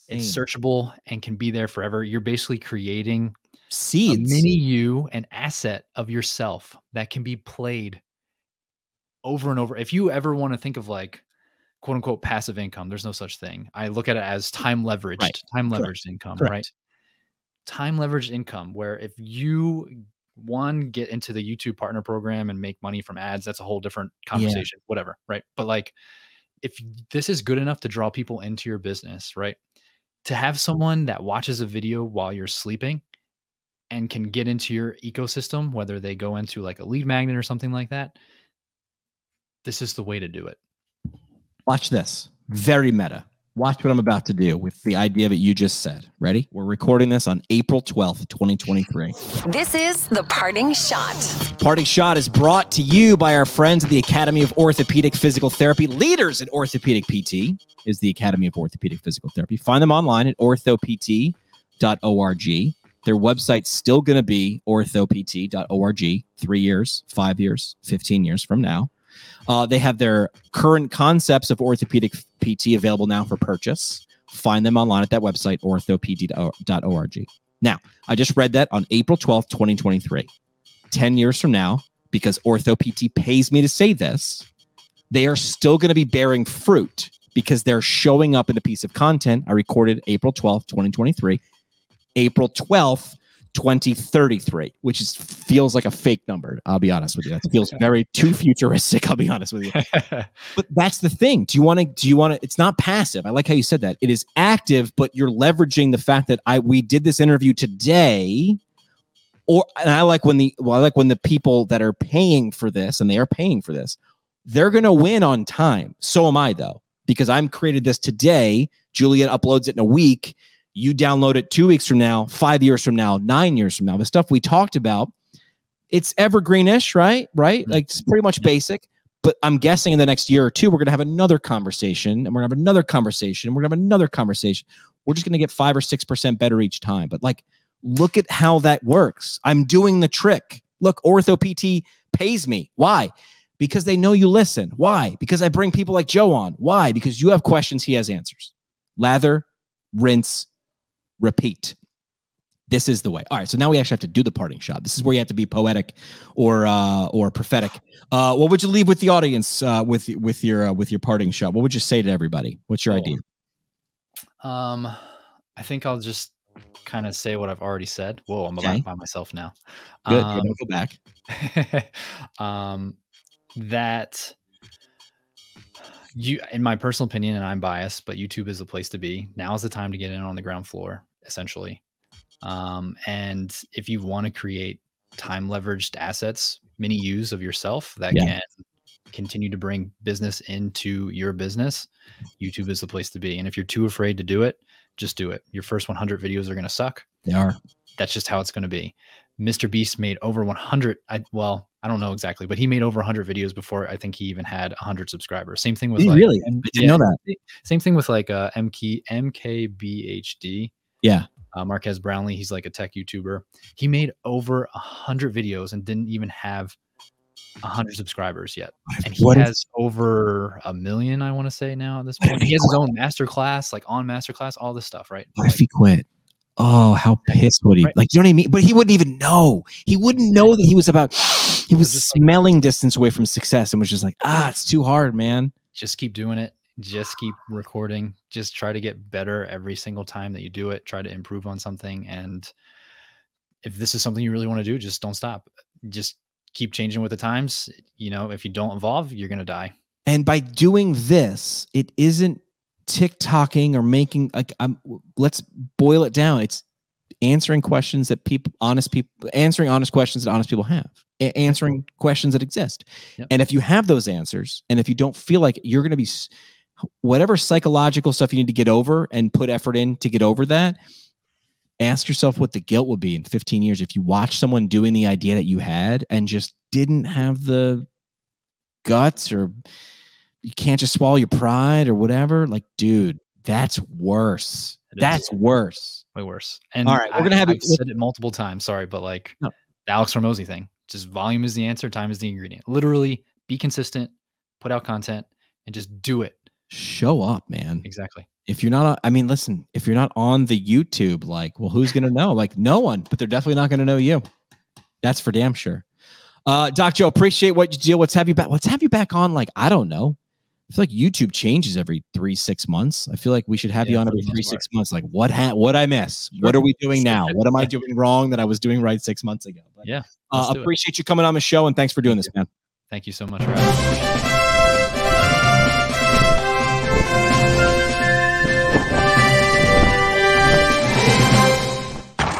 it's searchable and can be there forever you're basically creating a Seeds. mini you an asset of yourself that can be played over and over if you ever want to think of like quote unquote passive income there's no such thing i look at it as time leveraged time Correct. leveraged income Correct. right time leveraged income where if you one get into the youtube partner program and make money from ads that's a whole different conversation whatever right but like if this is good enough to draw people into your business right to have someone that watches a video while you're sleeping and can get into your ecosystem, whether they go into like a lead magnet or something like that, this is the way to do it. Watch this. Very meta. Watch what I'm about to do with the idea that you just said. Ready? We're recording this on April 12th, 2023. This is the parting shot. Parting Shot is brought to you by our friends at the Academy of Orthopedic Physical Therapy. Leaders in orthopedic PT is the Academy of Orthopedic Physical Therapy. Find them online at orthopt.org. Their website's still going to be orthopt.org three years, five years, 15 years from now. Uh, they have their current concepts of orthopedic PT available now for purchase. Find them online at that website, orthopt.org. Now, I just read that on April 12th, 2023. 10 years from now, because OrthoPT pays me to say this, they are still going to be bearing fruit because they're showing up in a piece of content. I recorded April 12th, 2023, April 12th, 2033, which is feels like a fake number. I'll be honest with you. That feels very too futuristic. I'll be honest with you. But that's the thing. Do you want to? Do you want to? It's not passive. I like how you said that. It is active, but you're leveraging the fact that I we did this interview today. Or and I like when the well, I like when the people that are paying for this and they are paying for this, they're gonna win on time. So am I though, because I'm created this today. Julian uploads it in a week. You download it two weeks from now, five years from now, nine years from now. The stuff we talked about, it's evergreenish, right? Right? Mhm. Like it's pretty much basic. But I'm guessing in the next year or two, we're gonna have another conversation, and we're gonna have another conversation, and we're gonna have another conversation. We're just gonna get five or six percent better each time. But like, look at how that works. I'm doing the trick. Look, OrthoPT pays me. Why? Because they know you listen. Why? Because I bring people like Joe on. Why? Because you have questions, he has answers. Lather, rinse, repeat. This is the way. All right. So now we actually have to do the parting shot. This is where you have to be poetic or uh or prophetic. Uh what would you leave with the audience uh with with your uh, with your parting shot? What would you say to everybody? What's your Cool. idea? Um, I think I'll just kind of say what I've already said. Whoa, I'm Okay. back by myself now. Good. Um, go back. um, that you, in my personal opinion, and I'm biased, but YouTube is the place to be. Now is the time to get in on the ground floor, essentially. Um, and if you want to create time leveraged assets, mini use of yourself that Yeah. can continue to bring business into your business, YouTube is the place to be. And if you're too afraid to do it, just do it. Your first 100 videos are going to suck They are. that's just how it's going to be. Mr. Beast made over 100. I well, I don't know exactly, but he made over 100 videos before I think he even had 100 subscribers. Same thing with like, really? I didn't know that. Same thing with like uh, MK MKBHD. Yeah. Uh, Marques Brownlee, he's like a tech YouTuber. He made over a 100 videos and didn't even have a 100 subscribers yet. And he What has over a million, I want to say now at this point. he has his own master class, like on master class, all this stuff, right? What if he quit? Oh, how pissed would he? Right. Like, you know what I mean? But he wouldn't even know. He wouldn't know that he was about. He was like- smelling distance away from success and was just like, ah, it's too hard, man. just keep doing it just keep recording just try to get better every single time that you do it try to improve on something and if this is something you really want to do just don't stop just keep changing with the times you know if you don't evolve you're going to die And by doing this, it isn't TikToking or making like I'm. Let's boil it down. It's answering questions that people, honest people, answering honest questions that honest people have, answering questions that exist. Yep. And if you have those answers, and if you don't feel like you're going to be, whatever psychological stuff you need to get over and put effort in to get over that, ask yourself what the guilt would be in 15 years if you watch someone doing the idea that you had and just didn't have the guts or you can't just swallow your pride or whatever. Like, dude, that's worse. It is. That's worse. way worse and All right, we're gonna I- have I've it- said it multiple times sorry but like No. the alex Hormozi thing just volume is the answer time is the ingredient literally be consistent put out content and just do it Show up, man. exactly If you're not, I mean, listen, if you're not on the YouTube, like, well, who's gonna know? Like, no one, but they're definitely not gonna know you. That's for damn sure. Uh, Doc Joe, appreciate what you do. Let's have you back. Let's have you back on. Like, I don't know. I feel like YouTube changes every three, six months. I feel like we should have you on every three, six months. Like, what ha- what I miss? What are we doing now? What am I doing wrong that I was doing right six months ago? But, yeah uh, let's it. appreciate you coming on the show and thanks for doing this, man. thank you so much for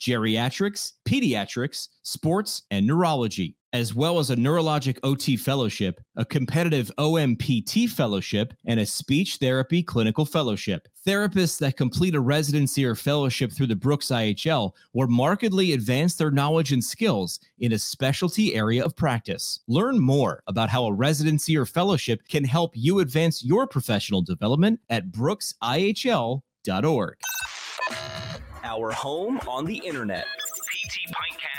geriatrics, pediatrics, sports, and neurology, as well as a neurologic OT fellowship, a competitive OMPT fellowship, and a speech therapy clinical fellowship. Therapists that complete a residency or fellowship through the Brooks IHL will markedly advance their knowledge and skills in a specialty area of practice. Learn more about how a residency or fellowship can help you advance your professional development at brooksihl.org. Our home on the internet.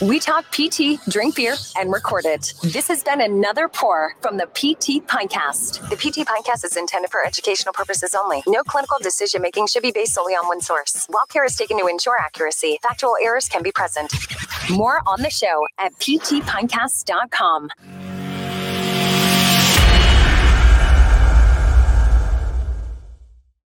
We talk PT, drink beer, and record it. This has been another pour from the PT Pintcast. The PT Pintcast is intended for educational purposes only. No clinical decision making should be based solely on one source. While care is taken to ensure accuracy, factual errors can be present. More on the show at ptpintcast.com.